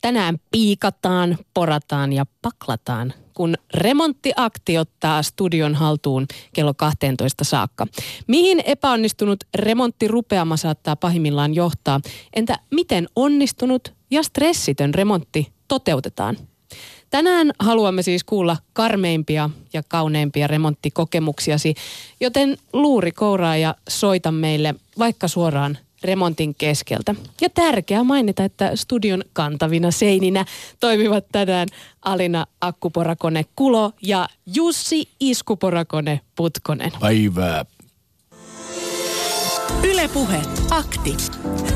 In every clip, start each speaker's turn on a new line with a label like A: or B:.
A: Tänään piikataan, porataan ja paklataan, kun remonttiakti ottaa studion haltuun kello 12 saakka. Mihin epäonnistunut remonttirupeama saattaa pahimmillaan johtaa? Entä miten onnistunut ja stressitön remontti toteutetaan? Tänään haluamme siis kuulla karmeimpia ja kauneimpia remonttikokemuksiasi, joten luuri kouraa ja soita meille vaikka suoraan remontin keskeltä. Ja tärkeää mainita, että studion kantavina seininä toimivat tänään Alina Akkuporakone Kulo ja Jussi Iskuporakone Putkonen.
B: Päivää.
C: Ylepuhe akti.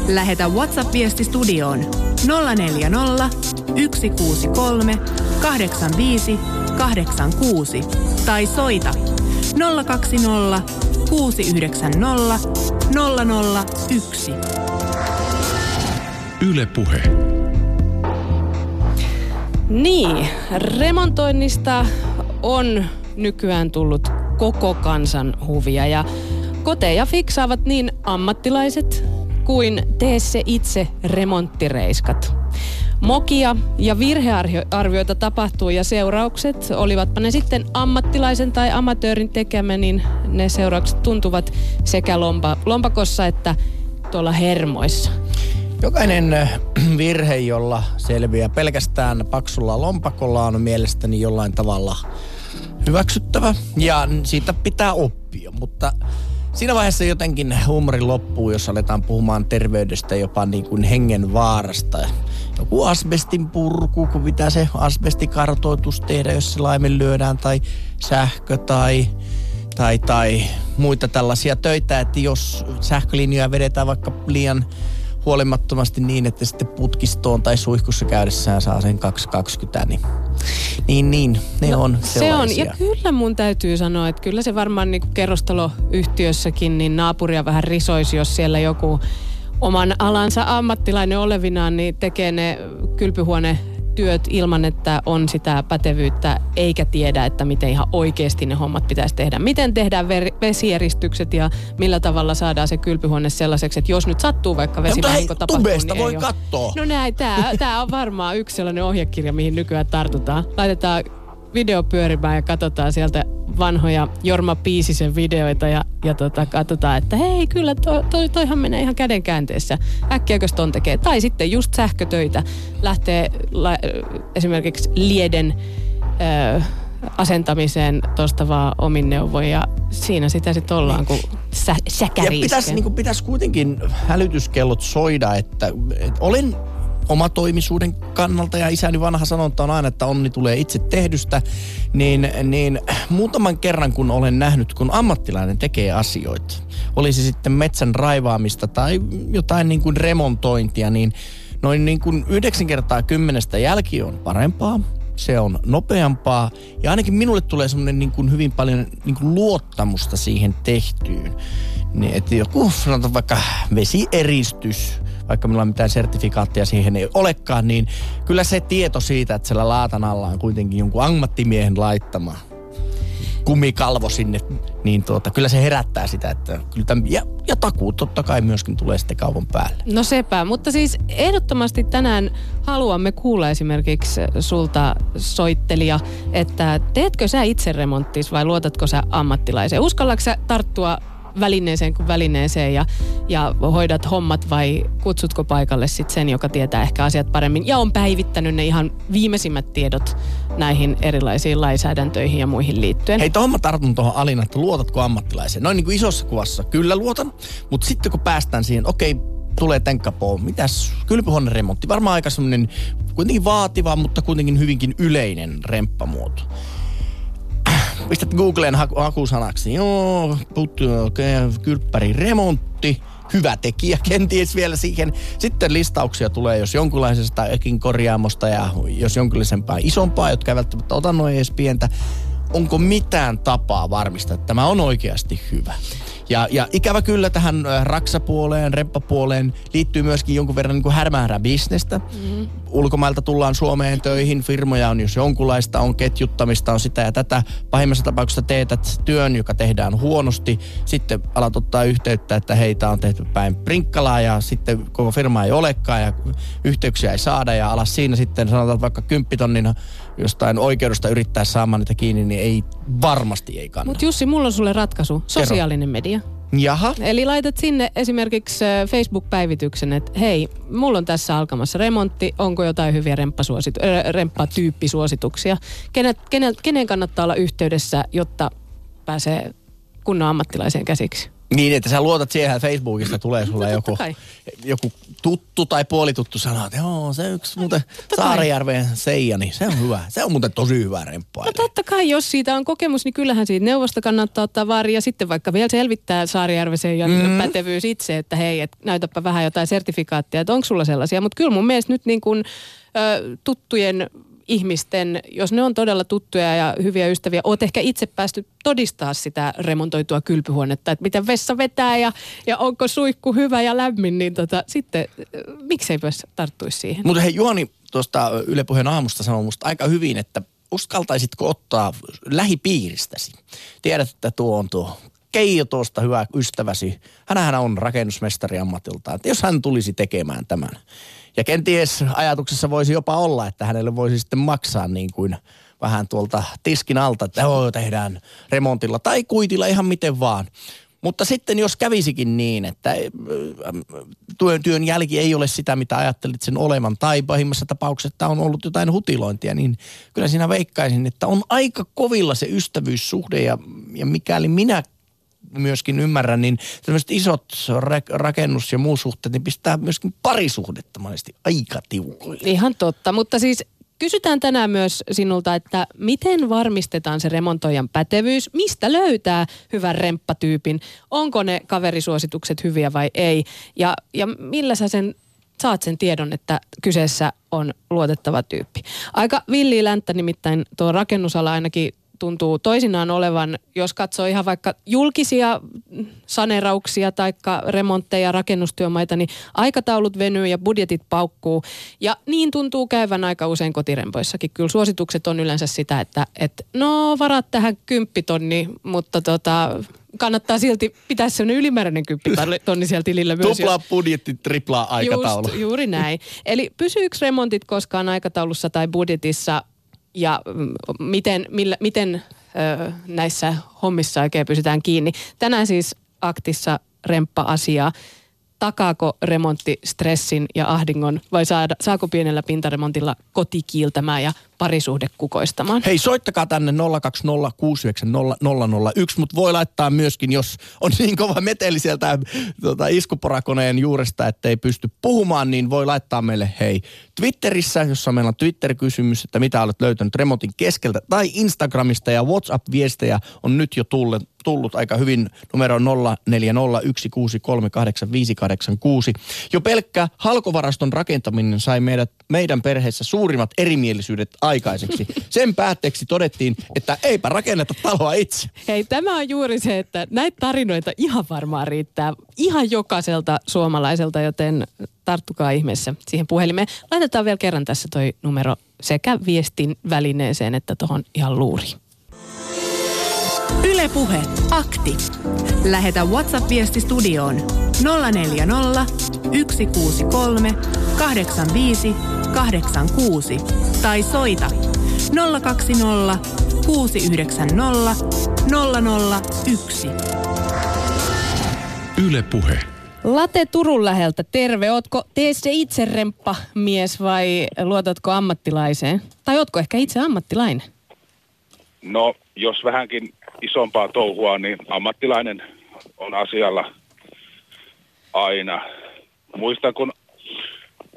C: Lähetä WhatsApp-viesti studioon 040 163 85 86 tai soita 020 690 001.
B: Yle Puhe.
A: Niin, remontoinnista on nykyään tullut koko kansan huvia ja koteja fiksaavat niin ammattilaiset kuin tee se itse remonttireiskat. Mokia ja virhearvioita tapahtuu ja seuraukset, olivatpa ne sitten ammattilaisen tai amatöörin tekemä, niin ne seuraukset tuntuvat sekä lompa, lompakossa että tuolla hermoissa.
D: Jokainen äh, virhe, jolla selviää pelkästään paksulla lompakolla on mielestäni jollain tavalla hyväksyttävä ja siitä pitää oppia, mutta Siinä vaiheessa jotenkin huumori loppuu, jos aletaan puhumaan terveydestä jopa niin kuin hengen vaarasta. Joku asbestin purku, kun pitää se asbestikartoitus tehdä, jos se laiminlyödään, tai sähkö tai, tai, tai muita tällaisia töitä, että jos sähkölinjoja vedetään vaikka liian huolimattomasti niin, että sitten putkistoon tai suihkussa käydessään saa sen 220, niin niin, niin, ne no, on
A: Se on, ja kyllä mun täytyy sanoa, että kyllä se varmaan niin kerrostaloyhtiössäkin niin naapuria vähän risoisi, jos siellä joku oman alansa ammattilainen olevinaan, niin tekee ne kylpyhuone työt ilman, että on sitä pätevyyttä eikä tiedä, että miten ihan oikeasti ne hommat pitäisi tehdä. Miten tehdään ver- vesieristykset ja millä tavalla saadaan se kylpyhuone sellaiseksi, että jos nyt sattuu vaikka vesivahinko tapahtuu,
D: niin voi katsoa.
A: No näin, tämä on varmaan yksi sellainen ohjekirja, mihin nykyään tartutaan. Laitetaan video pyörimään ja katsotaan sieltä vanhoja Jorma Piisisen videoita ja, ja tota, katsotaan, että hei kyllä to, to, toihan menee ihan käden käänteessä. Äkkiäkös ton tekee? Tai sitten just sähkötöitä lähtee la, esimerkiksi lieden ö, asentamiseen tuosta vaan omin neuvoin ja siinä sitä sitten ollaan, kun sä,
D: Ja pitäisi niin pitäis kuitenkin hälytyskellot soida, että, että olen omatoimisuuden kannalta. Ja isäni vanha sanonta on aina, että onni tulee itse tehdystä, niin, niin muutaman kerran kun olen nähnyt, kun ammattilainen tekee asioita, olisi sitten metsän raivaamista tai jotain niin kuin remontointia, niin noin niin kuin yhdeksän kertaa kymmenestä jälki on parempaa se on nopeampaa ja ainakin minulle tulee semmoinen niin kuin hyvin paljon niin kuin luottamusta siihen tehtyyn. Niin, että joku sanotaan vaikka vesieristys, vaikka minulla mitään sertifikaattia siihen ei olekaan, niin kyllä se tieto siitä, että siellä laatan alla on kuitenkin jonkun ammattimiehen laittama kumikalvo sinne, niin tuota, kyllä se herättää sitä, että kyllä tämän, ja, ja takuu totta kai myöskin tulee sitten kaupan päälle.
A: No sepä, mutta siis ehdottomasti tänään haluamme kuulla esimerkiksi sulta soittelija, että teetkö sä itse remonttis vai luotatko sä ammattilaiseen? Uskallatko sä tarttua välineeseen kuin välineeseen ja, ja hoidat hommat vai kutsutko paikalle sit sen, joka tietää ehkä asiat paremmin ja on päivittänyt ne ihan viimeisimmät tiedot näihin erilaisiin lainsäädäntöihin ja muihin liittyen.
D: Hei, tuohon mä tartun tuohon Alina, että luotatko ammattilaiseen? Noin niin kuin isossa kuvassa, kyllä luotan, mutta sitten kun päästään siihen, okei, okay, tulee tenkkapoon. Mitäs kylpyhuoneremontti? Varmaan aika semmoinen kuitenkin vaativa, mutta kuitenkin hyvinkin yleinen remppamuoto pistät Googleen haku, hakusanaksi. Joo, puttu, okay, kylppäri remontti. Hyvä tekijä kenties vielä siihen. Sitten listauksia tulee, jos jonkunlaisesta ekin korjaamosta ja jos jonkinlaisempaa isompaa, jotka ei välttämättä ota noin edes pientä. Onko mitään tapaa varmistaa, että tämä on oikeasti hyvä? Ja, ja ikävä kyllä tähän raksapuoleen, remppapuoleen liittyy myöskin jonkun verran niin kuin härmäärä bisnestä. Mm-hmm. Ulkomailta tullaan Suomeen töihin, firmoja on jos jonkunlaista, on ketjuttamista, on sitä ja tätä. Pahimmassa tapauksessa teetät työn, joka tehdään huonosti. Sitten alat ottaa yhteyttä, että heitä on tehty päin prinkkalaa ja sitten koko firma ei olekaan ja yhteyksiä ei saada ja alas siinä sitten sanotaan vaikka kymppitonnina jostain oikeudesta yrittää saamaan niitä kiinni, niin ei varmasti ei kannata.
A: Mutta Jussi, mulla on sulle ratkaisu. Sosiaalinen Kerro. media.
D: Jaha.
A: Eli laitat sinne esimerkiksi äh, Facebook-päivityksen, että hei, mulla on tässä alkamassa remontti, onko jotain hyviä remppasuositu- äh, remppatyyppisuosituksia. Kenet, kenen, kenen kannattaa olla yhteydessä, jotta pääsee kunnon ammattilaiseen käsiksi?
D: Niin, että sä luotat siihen, että Facebookista tulee sulle joku, joku tuttu tai puolituttu sana, että joo, se yksi muuten Saarijärven Seija, niin se on hyvä. Se on muuten tosi hyvä remppaa.
A: No totta kai, jos siitä on kokemus, niin kyllähän siitä neuvosta kannattaa ottaa vaari ja sitten vaikka vielä selvittää Saarijärven Seijan mm. pätevyys itse, että hei, et näytäpä vähän jotain sertifikaattia, että onko sulla sellaisia. Mutta kyllä mun mielestä nyt niin kuin, ö, tuttujen ihmisten, jos ne on todella tuttuja ja hyviä ystäviä, oot ehkä itse päästy todistaa sitä remontoitua kylpyhuonetta, että miten vessa vetää ja, ja onko suikku hyvä ja lämmin, niin tota, sitten miksei myös tarttuisi siihen.
D: Mutta hei Juhani tuosta Yle Puheen aamusta sanoi musta aika hyvin, että uskaltaisitko ottaa lähipiiristäsi? Tiedät, että tuo on tuo Keijo tuosta hyvä ystäväsi. Hänhän on rakennusmestari ammatiltaan. Jos hän tulisi tekemään tämän, ja kenties ajatuksessa voisi jopa olla, että hänelle voisi sitten maksaa niin kuin vähän tuolta tiskin alta, että joo, tehdään remontilla tai kuitilla ihan miten vaan. Mutta sitten jos kävisikin niin, että äh, työn, työn jälki ei ole sitä, mitä ajattelit sen olevan, tai pahimmassa tapauksessa on ollut jotain hutilointia, niin kyllä siinä veikkaisin, että on aika kovilla se ystävyyssuhde, ja, ja mikäli minä myöskin ymmärrän, niin tämmöiset isot rakennus- ja muu suhteet, niin pistää myöskin parisuhdetta monesti aika tiukoille.
A: Ihan totta, mutta siis kysytään tänään myös sinulta, että miten varmistetaan se remontoijan pätevyys? Mistä löytää hyvän remppatyypin? Onko ne kaverisuositukset hyviä vai ei? Ja, ja millä sä sen saat sen tiedon, että kyseessä on luotettava tyyppi. Aika villi länttä nimittäin tuo rakennusala ainakin tuntuu toisinaan olevan, jos katsoo ihan vaikka julkisia sanerauksia tai remontteja, rakennustyömaita, niin aikataulut venyy ja budjetit paukkuu. Ja niin tuntuu käyvän aika usein kotirempoissakin. Kyllä suositukset on yleensä sitä, että et, no varat tähän kymppitonni, mutta tota, kannattaa silti pitää sellainen ylimääräinen kymppitonni siellä tilillä
D: myös. Tuplaa budjetti, triplaa aikataulu.
A: Just, juuri näin. Eli pysyykö remontit koskaan aikataulussa tai budjetissa ja mm, miten, millä, miten ö, näissä hommissa oikein pysytään kiinni. Tänään siis aktissa remppa-asiaa takaako remontti stressin ja ahdingon vai saada, saako pienellä pintaremontilla koti kiiltämään ja parisuhde kukoistamaan?
D: Hei, soittakaa tänne 020690001, mutta voi laittaa myöskin, jos on niin kova meteli sieltä tota, iskuporakoneen juuresta, että ei pysty puhumaan, niin voi laittaa meille hei Twitterissä, jossa meillä on Twitter-kysymys, että mitä olet löytänyt remontin keskeltä, tai Instagramista ja WhatsApp-viestejä on nyt jo tullut, tullut aika hyvin numero 0401638586. Jo pelkkä halkovaraston rakentaminen sai meidät, meidän perheessä suurimmat erimielisyydet aikaiseksi. Sen päätteeksi todettiin, että eipä rakenneta taloa itse.
A: Hei, tämä on juuri se, että näitä tarinoita ihan varmaan riittää ihan jokaiselta suomalaiselta, joten tarttukaa ihmeessä siihen puhelimeen. Laitetaan vielä kerran tässä toi numero sekä viestin välineeseen että tuohon ihan luuriin.
C: Ylepuhe akti. Lähetä WhatsApp-viesti studioon 040 163 85 86 tai soita 020 690 001.
B: Ylepuhe.
A: Late Turun läheltä, terve. Ootko tee se itse remppa mies vai luotatko ammattilaiseen? Tai ootko ehkä itse ammattilainen?
E: No, jos vähänkin isompaa touhua, niin ammattilainen on asialla aina. Muistan, kun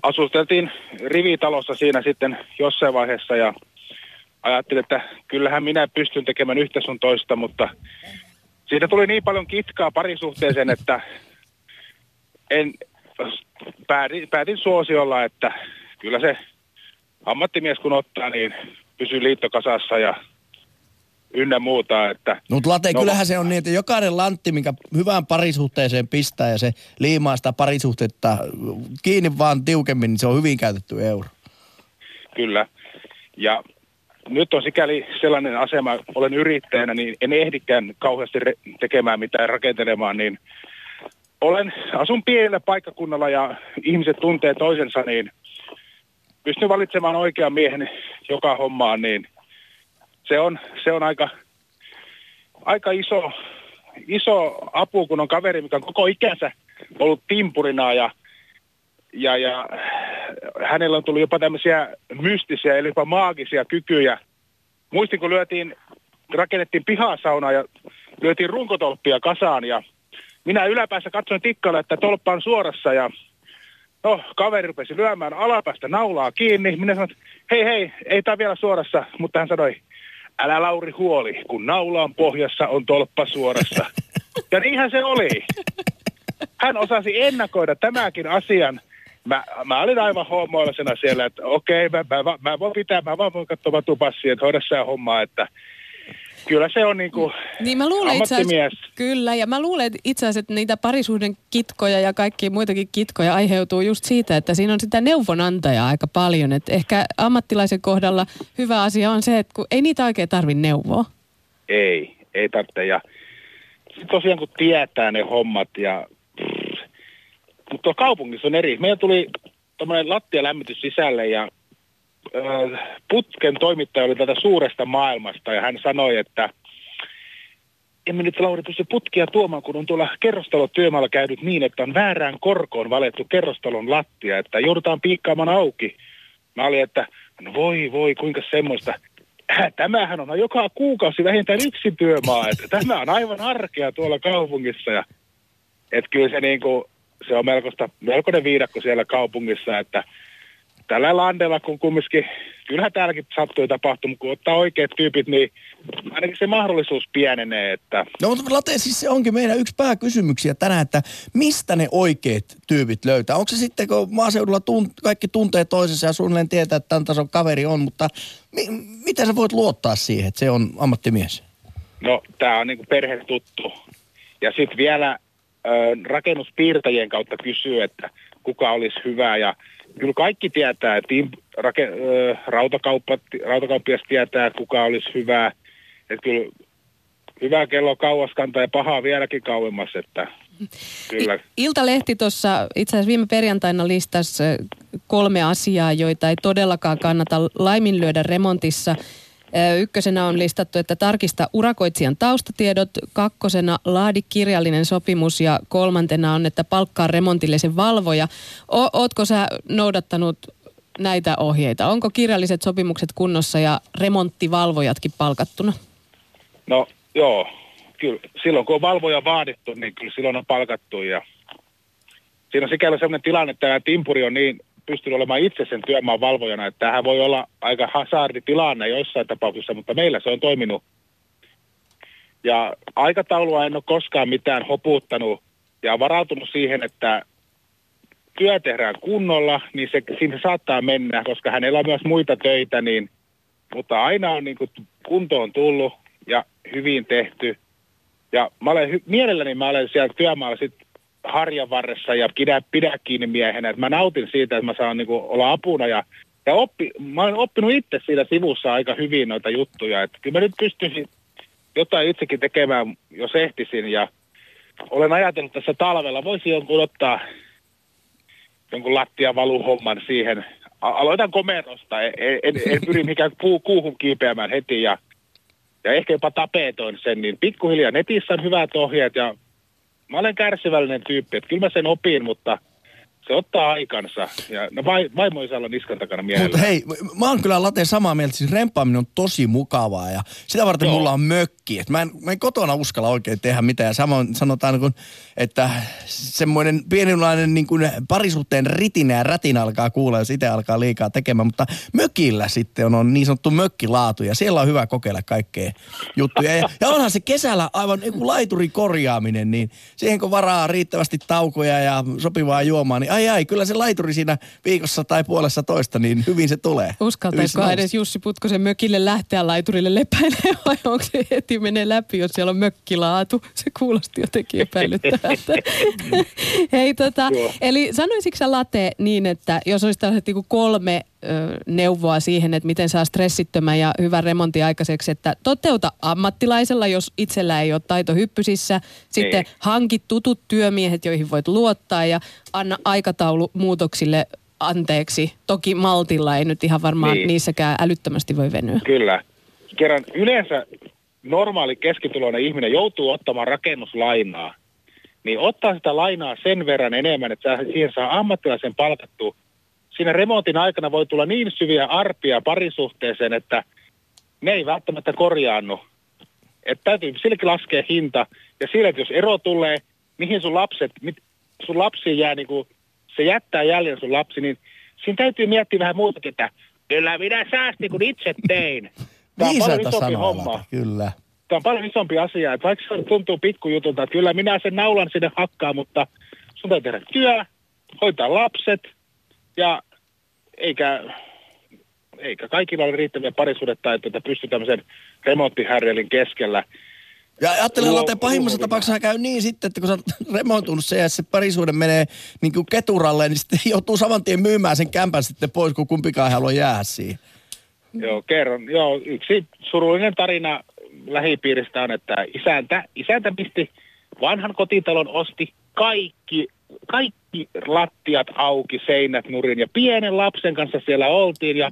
E: asusteltiin rivitalossa siinä sitten jossain vaiheessa ja ajattelin, että kyllähän minä pystyn tekemään yhtä sun toista, mutta siitä tuli niin paljon kitkaa parisuhteeseen, että en, päätin, päätin suosiolla, että kyllä se ammattimies kun ottaa, niin pysyy liittokasassa ja ynnä muuta. Että,
D: No, mutta Late,
E: No,
D: kyllähän se on niin, että jokainen lantti, mikä hyvään parisuhteeseen pistää ja se liimaa sitä parisuhteetta kiinni vaan tiukemmin, niin se on hyvin käytetty euro.
E: Kyllä. Ja nyt on sikäli sellainen asema, olen yrittäjänä, niin en ehdikään kauheasti re- tekemään mitään rakentelemaan, niin olen, asun pienellä paikkakunnalla ja ihmiset tuntee toisensa, niin pystyn valitsemaan oikean miehen joka hommaan, niin se on, se on aika, aika iso, iso apu, kun on kaveri, mikä on koko ikänsä ollut timpurina ja, ja, ja hänellä on tullut jopa tämmöisiä mystisiä, eli jopa maagisia kykyjä. Muistin, kun lyötiin, rakennettiin pihasaunaa ja lyötiin runkotolppia kasaan ja minä yläpäässä katsoin tikkalla, että tolppa on suorassa ja no, kaveri rupesi lyömään alapäästä naulaa kiinni. Minä sanoin, hei hei, ei tämä vielä suorassa, mutta hän sanoi, älä Lauri huoli, kun naula on pohjassa, on tolppa suorassa. Ja niinhän se oli. Hän osasi ennakoida tämäkin asian. Mä, mä olin aivan hommoillasena siellä, että okei, mä, mä, mä, mä voin pitää, mä vaan voin katsoa vatupassia, että hoida sä hommaa, että kyllä se on niinku
A: Niin mä luulen itse
E: ammattimies.
A: asiassa, kyllä, ja mä luulen että itse asiassa, että niitä parisuuden kitkoja ja kaikki muitakin kitkoja aiheutuu just siitä, että siinä on sitä neuvonantajaa aika paljon. Että ehkä ammattilaisen kohdalla hyvä asia on se, että kun ei niitä oikein tarvi neuvoa.
E: Ei, ei tarvitse. Ja tosiaan kun tietää ne hommat ja... Mutta kaupungissa on eri. Meillä tuli tämmöinen lattialämmitys sisälle ja putken toimittaja oli tätä suuresta maailmasta ja hän sanoi, että emme nyt Lauri pysty putkia tuomaan, kun on tuolla kerrostalotyömaalla käynyt niin, että on väärään korkoon valettu kerrostalon lattia, että joudutaan piikkaamaan auki. Mä olin, että no voi voi, kuinka semmoista. Äh, Tämähän on joka kuukausi vähintään yksi työmaa, että tämä on aivan arkea tuolla kaupungissa. Ja, että kyllä se, niinku, se on melkoista, melkoinen viidakko siellä kaupungissa, että tällä landella, kun kumminkin, kyllähän täälläkin sattuu tapahtuu, mutta kun ottaa oikeat tyypit, niin ainakin se mahdollisuus pienenee, että
D: No mutta Late, siis se onkin meidän yksi pääkysymyksiä tänään, että mistä ne oikeat tyypit löytää? Onko se sitten, kun maaseudulla tunt, kaikki tuntee toisensa ja suunnilleen tietää, että tämän tason kaveri on, mutta mi- miten sä voit luottaa siihen, että se on ammattimies?
E: No, tämä on niinku perhetuttu. Ja sitten vielä ö, rakennuspiirtäjien kautta kysyy, että kuka olisi hyvä. Ja kyllä kaikki tietää, että rake, rautakauppa, rautakauppias tietää, kuka olisi hyvä. Että kyllä hyvä kello kauas kantaa ja pahaa vieläkin kauemmas, että kyllä.
A: Iltalehti tuossa itse asiassa viime perjantaina listasi kolme asiaa, joita ei todellakaan kannata laiminlyödä remontissa. Ykkösenä on listattu, että tarkista urakoitsijan taustatiedot, kakkosena laadi kirjallinen sopimus ja kolmantena on, että palkkaa remontillisen valvoja. O- ootko sä noudattanut näitä ohjeita? Onko kirjalliset sopimukset kunnossa ja remonttivalvojatkin palkattuna?
E: No joo, kyllä silloin kun on valvoja vaadittu, niin kyllä silloin on palkattu ja siinä on sikäli sellainen tilanne, että tämä Timpuri on niin pystynyt olemaan itse sen työmaan valvojana, että tämähän voi olla aika hasarditilanne joissain tapauksissa, mutta meillä se on toiminut. Ja aikataulua en ole koskaan mitään hoputtanut ja varautunut siihen, että työ tehdään kunnolla, niin se, siinä saattaa mennä, koska hänellä on myös muita töitä, niin, mutta aina on niin kuin, kunto tullut ja hyvin tehty. Ja mä olen, mielelläni mä olen siellä työmaalla sit harjan varressa ja pidä, pidä kiinni miehenä. Et mä nautin siitä, että mä saan niinku olla apuna ja, ja oppi, mä olen oppinut itse siitä sivussa aika hyvin noita juttuja. Että kyllä mä nyt pystyisin jotain itsekin tekemään, jos ehtisin ja olen ajatellut tässä talvella, voisi jonkun ottaa jonkun lattiavaluhomman siihen. Aloitan komerosta, en, en, en, en pyri mikään puu, kuuhun kiipeämään heti ja, ja ehkä jopa tapetoin sen, niin pikkuhiljaa netissä on hyvät ohjeet ja mä olen kärsivällinen tyyppi, että kyllä mä sen opin, mutta se ottaa aikansa. Ja no vai, vaimo ei saa olla niskan takana miehellä.
D: Mutta hei, mä oon kyllä Late samaa mieltä, siis remppaaminen on tosi mukavaa ja sitä varten
E: Joo.
D: mulla on mökki. Et mä, en, mä en kotona uskalla oikein tehdä mitään. Samoin sanotaan, kun, että semmoinen pienilainen niin kuin parisuhteen ritinä ja rätinä alkaa kuulla, jos itse alkaa liikaa tekemään. Mutta mökillä sitten on, on niin sanottu mökkilaatu ja siellä on hyvä kokeilla kaikkea juttuja. Ja, ja onhan se kesällä aivan niin laiturin korjaaminen, niin siihen kun varaa riittävästi taukoja ja sopivaa juomaa, niin ai ai, kyllä se laituri siinä viikossa tai puolessa toista, niin hyvin se tulee.
A: Uskaltaisiko edes Jussi Putkosen mökille lähteä laiturille lepäilemään vai onko se heti menee läpi, jos siellä on mökkilaatu? Se kuulosti jotenkin epäilyttävältä. Hei tota, eli sanoisitko sä Late niin, että jos olisi tällaiset niinku kolme neuvoa siihen, että miten saa stressittömän ja hyvän remontin aikaiseksi, että toteuta ammattilaisella, jos itsellä ei ole taito hyppysissä. Sitten ei. hanki tutut työmiehet, joihin voit luottaa ja anna aikataulu muutoksille anteeksi. Toki maltilla ei nyt ihan varmaan niin. niissäkään älyttömästi voi venyä.
E: Kyllä. Kerran yleensä normaali keskituloinen ihminen joutuu ottamaan rakennuslainaa, niin ottaa sitä lainaa sen verran enemmän, että siihen saa ammattilaisen palkattua siinä remontin aikana voi tulla niin syviä arpia parisuhteeseen, että ne ei välttämättä korjaannu. Että täytyy silläkin laskea hinta. Ja sillä, että jos ero tulee, mihin sun lapset, mit, sun lapsi jää niin kuin, se jättää jäljen sun lapsi, niin siinä täytyy miettiä vähän muutakin, että kyllä minä säästin, kun itse tein.
D: Tämä on paljon isompi homma. Kyllä.
E: Tämä on paljon isompi asia, että vaikka se tuntuu pikkujutulta, että kyllä minä sen naulan sinne hakkaan, mutta sun täytyy tehdä työ, hoitaa lapset ja eikä, eikä kaikilla ole riittäviä parisuudetaitoja, että pystyy tämmöisen remonttihärjelin keskellä
D: ja ajattelen, että pahimmassa tapauksessa käy niin sitten, että kun sä oot remontunut se ja se parisuuden menee niin kuin keturalle, niin sitten joutuu saman tien myymään sen kämpän sitten pois, kun kumpikaan ei halua jäädä siihen.
E: Joo, kerron. Joo, yksi surullinen tarina lähipiiristä on, että isäntä, isäntä pisti vanhan kotitalon, osti kaikki kaikki lattiat auki, seinät nurin ja pienen lapsen kanssa siellä oltiin ja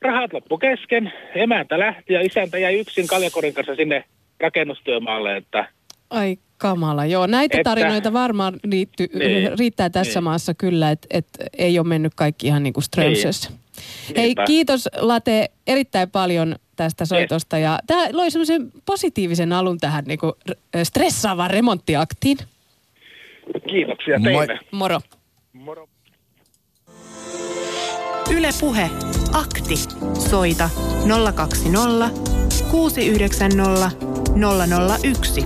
E: rahat loppu kesken. Emäntä lähti ja isäntä jäi yksin kaljakorin kanssa sinne rakennustyömaalle, että
A: Ai kamala, joo. Näitä että, tarinoita varmaan liitty, niin, riittää tässä niin. maassa kyllä, että et ei ole mennyt kaikki ihan niin kuin Strömsössä. Niin. Hei, kiitos Late erittäin paljon tästä soitosta. Ja tämä loi semmoisen positiivisen alun tähän niin kuin stressaavaan remonttiaktiin.
E: Kiitoksia teille.
A: Moi. Moro.
E: Moro.
C: Yle Puhe. Akti. Soita 020 690 001.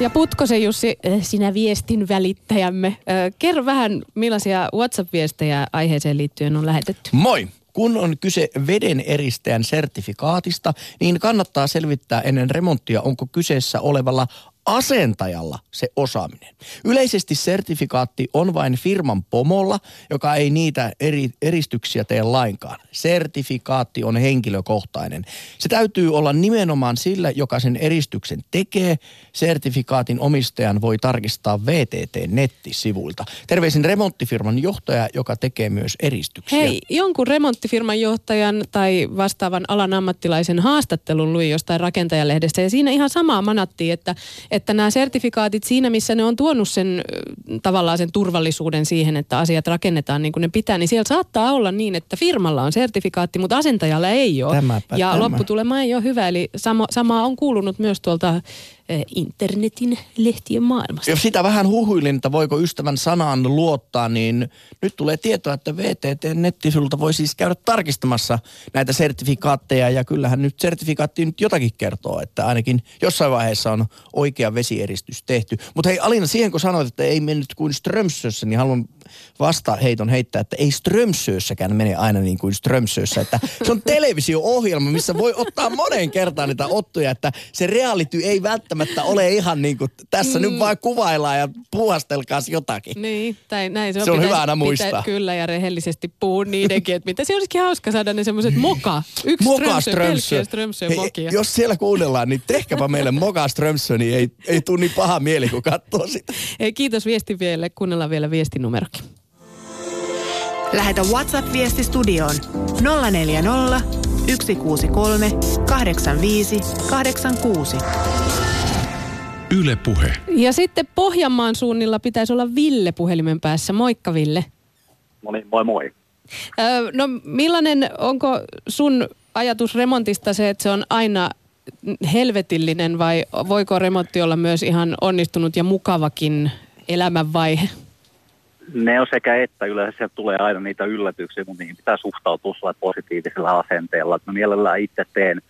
A: Ja Putkosen Jussi, eh, sinä viestin välittäjämme. Eh, kerro vähän, millaisia WhatsApp-viestejä aiheeseen liittyen on lähetetty.
D: Moi! Kun on kyse veden eristäjän sertifikaatista, niin kannattaa selvittää ennen remonttia, onko kyseessä olevalla asentajalla se osaaminen. Yleisesti sertifikaatti on vain firman pomolla, joka ei niitä eri, eristyksiä tee lainkaan. Sertifikaatti on henkilökohtainen. Se täytyy olla nimenomaan sillä, joka sen eristyksen tekee. Sertifikaatin omistajan voi tarkistaa VTT-nettisivuilta. Terveisin remonttifirman johtaja, joka tekee myös eristyksiä.
A: Hei, jonkun remonttifirman johtajan tai vastaavan alan ammattilaisen haastattelun luin jostain rakentajalehdestä ja siinä ihan samaa manattiin, että että nämä sertifikaatit siinä, missä ne on tuonut sen tavallaan sen turvallisuuden siihen, että asiat rakennetaan niin kuin ne pitää, niin siellä saattaa olla niin, että firmalla on sertifikaatti, mutta asentajalla ei ole.
D: Tämäpä,
A: ja
D: tämä.
A: lopputulema ei ole hyvä. Eli sama, samaa on kuulunut myös tuolta internetin lehtien maailmasta.
D: Jos sitä vähän huhuilin, että voiko ystävän sanaan luottaa, niin nyt tulee tietoa, että VTT-nettisivulta voi siis käydä tarkistamassa näitä sertifikaatteja. Ja kyllähän nyt sertifikaatti nyt jotakin kertoo, että ainakin jossain vaiheessa on oikea vesieristys tehty. Mutta hei Alina, siihen kun sanoit, että ei mennyt kuin Strömsössä, niin haluan vasta heiton heittää, että ei Strömsössäkään mene aina niin kuin Strömsössä. Että se on televisio-ohjelma, missä voi ottaa moneen kertaan niitä ottoja, että se reality ei välttämättä ole ihan niin kuin tässä mm. nyt vaan kuvaillaan ja puhastelkaas jotakin.
A: Niin, tai näin se on.
D: Se on hyvä aina muistaa.
A: Kyllä ja rehellisesti puhua niidenkin, että mitä se olisikin hauska saada ne semmoiset moka. Yksi
D: moka
A: Strömsö, Strömsö mokia.
D: Jos siellä kuunnellaan, niin tehkäpä meille moka Strömsö, niin ei, ei tule niin paha mieli, kun katsoo sitä.
A: Ei, kiitos viesti vielä. Kuunnellaan vielä viestinumerokin.
C: Lähetä WhatsApp-viesti studioon 040 163 85 86.
B: Yle Puhe.
A: Ja sitten Pohjanmaan suunnilla pitäisi olla Ville puhelimen päässä. Moikka Ville.
F: No niin, moi moi.
A: Öö, no millainen, onko sun ajatus remontista se, että se on aina helvetillinen vai voiko remontti olla myös ihan onnistunut ja mukavakin elämänvaihe?
F: Ne on sekä että. Yleensä sieltä tulee aina niitä yllätyksiä, mutta niihin pitää suhtautua positiivisella asenteella. Mä mielellään itse teen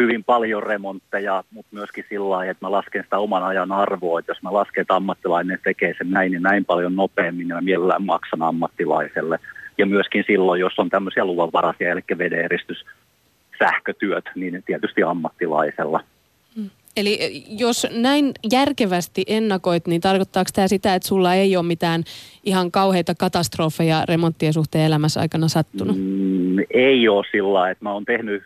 F: hyvin paljon remontteja, mutta myöskin sillä lailla, että mä lasken sitä oman ajan arvoa, että jos mä lasken, että ammattilainen tekee sen näin ja näin paljon nopeammin, niin mä mielellään maksan ammattilaiselle. Ja myöskin silloin, jos on tämmöisiä luvanvaraisia, eli vedeeristys, sähkötyöt, niin tietysti ammattilaisella.
A: Eli eh, jos näin järkevästi ennakoit, niin tarkoittaako tämä sitä, että sulla ei ole mitään ihan kauheita katastrofeja remonttien suhteen elämässä aikana sattunut?
F: Mm, ei ole sillä että mä oon tehnyt,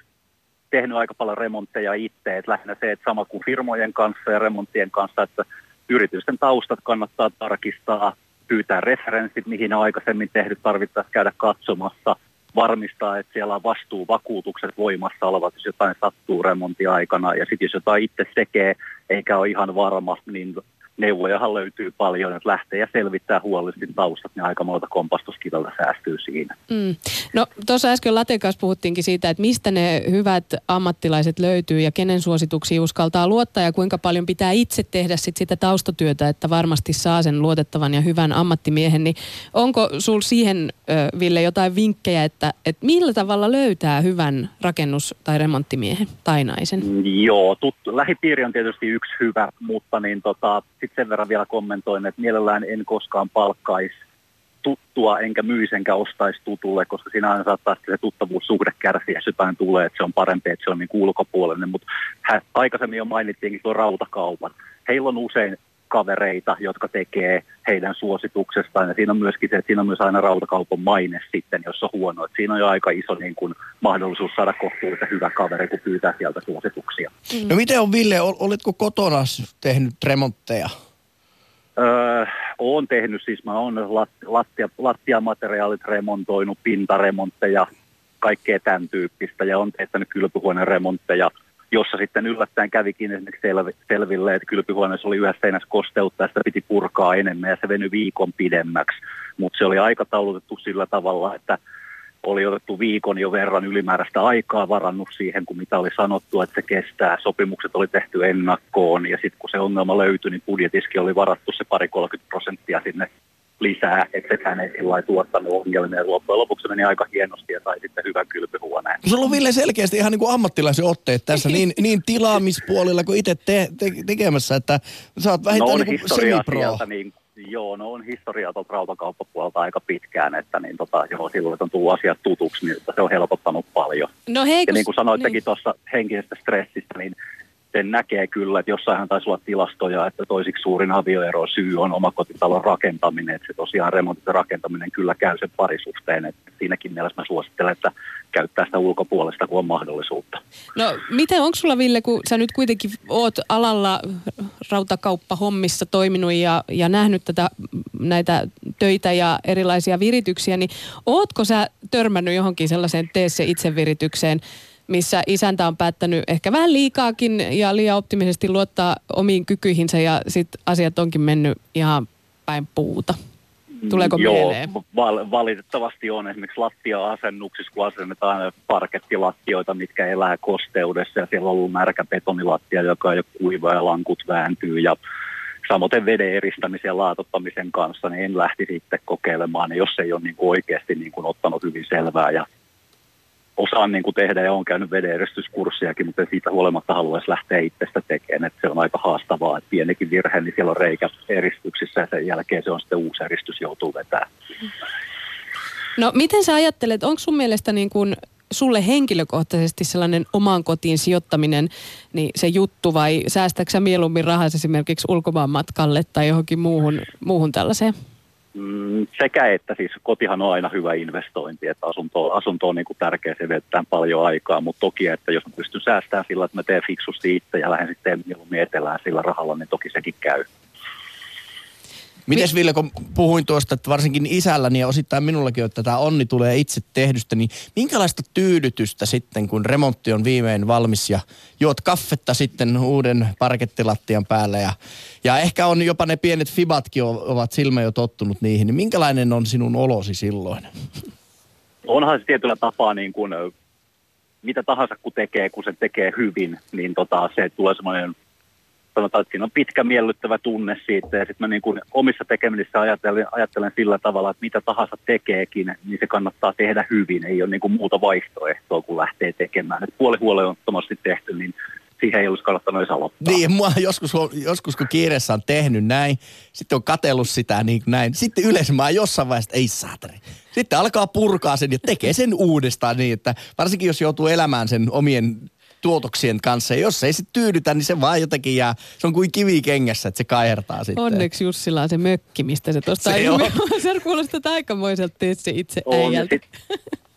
F: tehnyt aika paljon remontteja itse, että lähinnä se, että sama kuin firmojen kanssa ja remonttien kanssa, että yritysten taustat kannattaa tarkistaa, pyytää referenssit, mihin on aikaisemmin tehnyt, tarvittaessa käydä katsomassa – varmistaa, että siellä on vastuuvakuutukset voimassa olevat, jos jotain sattuu remontiaikana. Ja sitten jos jotain itse tekee, eikä ole ihan varma, niin neuvojahan löytyy paljon, että lähtee ja selvittää huolellisesti taustat, niin aika monta kompastuskiveltä säästyy siinä. Mm.
A: No tuossa äsken Laten kanssa puhuttiinkin siitä, että mistä ne hyvät ammattilaiset löytyy ja kenen suosituksiin uskaltaa luottaa ja kuinka paljon pitää itse tehdä sit sitä taustatyötä, että varmasti saa sen luotettavan ja hyvän ammattimiehen. Niin onko sul siihen, Ville, jotain vinkkejä, että, että millä tavalla löytää hyvän rakennus- tai remonttimiehen tai naisen?
F: Joo, tuttu. lähipiiri on tietysti yksi hyvä, mutta niin tota, sitten sen verran vielä kommentoin, että mielellään en koskaan palkkaisi tuttua enkä myisi enkä ostaisi tutulle, koska siinä aina saattaa se tuttavuussuhde kärsiä, jos jotain tulee, että se on parempi, että se on niin ulkopuolinen. Mutta aikaisemmin jo mainittiinkin tuo rautakaupan. Heillä on usein kavereita, jotka tekee heidän suosituksestaan. Ja siinä on myöskin se, että siinä on myös aina rautakaupan maine sitten, jos on huono. Että siinä on jo aika iso niin kuin, mahdollisuus saada kohtuullisen hyvä kaveri, kun pyytää sieltä suosituksia.
D: Mm. No miten on Ville, oletko kotona tehnyt remontteja?
F: Öö, olen tehnyt, siis mä oon lattia, lattiamateriaalit remontoinut, pintaremontteja, kaikkea tämän tyyppistä ja on tehnyt kylpyhuoneen remontteja – jossa sitten yllättäen kävikin esimerkiksi selville, että kylpyhuoneessa oli yhdessä seinässä kosteutta ja sitä piti purkaa enemmän ja se venyi viikon pidemmäksi. Mutta se oli aikataulutettu sillä tavalla, että oli otettu viikon jo verran ylimääräistä aikaa varannut siihen, kun mitä oli sanottu, että se kestää. Sopimukset oli tehty ennakkoon ja sitten kun se ongelma löytyi, niin budjetiskin oli varattu se pari 30 prosenttia sinne lisää, että sekään ei sillä tuottanut ongelmia. Ja loppujen lopuksi meni aika hienosti ja sai sitten hyvän kylpyhuoneen.
D: Sulla on Ville selkeästi ihan niin kuin ammattilaisen otteet tässä, niin, niin tilaamispuolella kuin itse te, te, tekemässä, että sä oot vähintään no niin semipro. Sieltä,
F: niin, joo, no on historiaa tuolta rautakauppapuolelta aika pitkään, että niin tota, joo, silloin on tullut asiat tutuksi, niin se on helpottanut paljon. No hei, ja niin kuin sanoittekin niin. tuossa henkisestä stressistä, niin sen näkee kyllä, että jossainhan taisi olla tilastoja, että toisiksi suurin avioero syy on omakotitalon rakentaminen, että se tosiaan remontit ja rakentaminen kyllä käy sen parisuhteen, että siinäkin mielessä mä suosittelen, että käyttää sitä ulkopuolesta, kun on mahdollisuutta.
A: No miten, onko sulla Ville, kun sä nyt kuitenkin oot alalla rautakauppahommissa toiminut ja, ja nähnyt tätä, näitä töitä ja erilaisia virityksiä, niin ootko sä törmännyt johonkin sellaiseen tee se itse viritykseen, missä isäntä on päättänyt ehkä vähän liikaakin ja liian optimisesti luottaa omiin kykyihinsä ja sitten asiat onkin mennyt ihan päin puuta. Tuleeko
F: Joo,
A: mieleen?
F: Val- valitettavasti on esimerkiksi lattia-asennuksissa, kun asennetaan parkettilattioita, mitkä elää kosteudessa ja siellä on ollut märkä betonilattia, joka jo kuiva ja lankut vääntyy ja samoin veden eristämisen ja laatottamisen kanssa, niin en lähti sitten kokeilemaan, jos ei ole niin kuin oikeasti niin kuin ottanut hyvin selvää ja osaan niin kuin tehdä ja on käynyt vedeneristyskurssiakin, mutta siitä huolimatta haluaisi lähteä itsestä tekemään. Että se on aika haastavaa, että pienikin virhe, niin siellä on reikä eristyksissä ja sen jälkeen se on sitten uusi eristys joutuu vetämään.
A: No miten sä ajattelet, onko sun mielestä niin kuin sulle henkilökohtaisesti sellainen omaan kotiin sijoittaminen niin se juttu vai säästäksä mieluummin rahaa esimerkiksi ulkomaan matkalle tai johonkin muuhun, muuhun tällaiseen?
F: Mm, sekä että siis kotihan on aina hyvä investointi, että asunto, asunto on niin kuin tärkeä, se viettää paljon aikaa, mutta toki, että jos mä pystyn säästämään sillä, että mä teen fiksusti itse ja lähden sitten mieluummin etelään sillä rahalla, niin toki sekin käy.
D: Mites Ville, kun puhuin tuosta, että varsinkin isälläni ja osittain minullakin, että tämä onni tulee itse tehdystä, niin minkälaista tyydytystä sitten, kun remontti on viimein valmis ja juot kaffetta sitten uuden parkettilattian päällä ja, ja ehkä on jopa ne pienet fibatkin ovat silmä jo tottunut niihin, niin minkälainen on sinun olosi silloin?
F: Onhan se tietyllä tapaa niin kuin, mitä tahansa kun tekee, kun se tekee hyvin, niin tota, se tulee semmoinen sanotaan, että siinä on pitkä miellyttävä tunne siitä. Ja sitten mä niin kuin omissa tekemisissä ajattelen, ajattelen sillä tavalla, että mitä tahansa tekeekin, niin se kannattaa tehdä hyvin. Ei ole niin kuin muuta vaihtoehtoa, kun lähtee tekemään. Et puoli huolelmattomasti tehty, niin siihen ei olisi kannattanut edes aloittaa.
D: Niin, mua joskus, joskus kun kiireessä on tehnyt näin, sitten on katellut sitä niin näin. Sitten yleensä mä jossain vaiheessa, ei saatari. Sitten alkaa purkaa sen ja tekee sen uudestaan niin, että varsinkin jos joutuu elämään sen omien tuotoksien kanssa. Ja jos ei se tyydytä, niin se vaan jotenkin jää, se on kuin kivi kengässä, että se kaihertaa sitten.
A: Onneksi Jussilla on se mökki, mistä se tuosta
D: Se on.
A: Se kuulostaa aikamoiselta se itse
F: On,
A: äijältä.
F: sit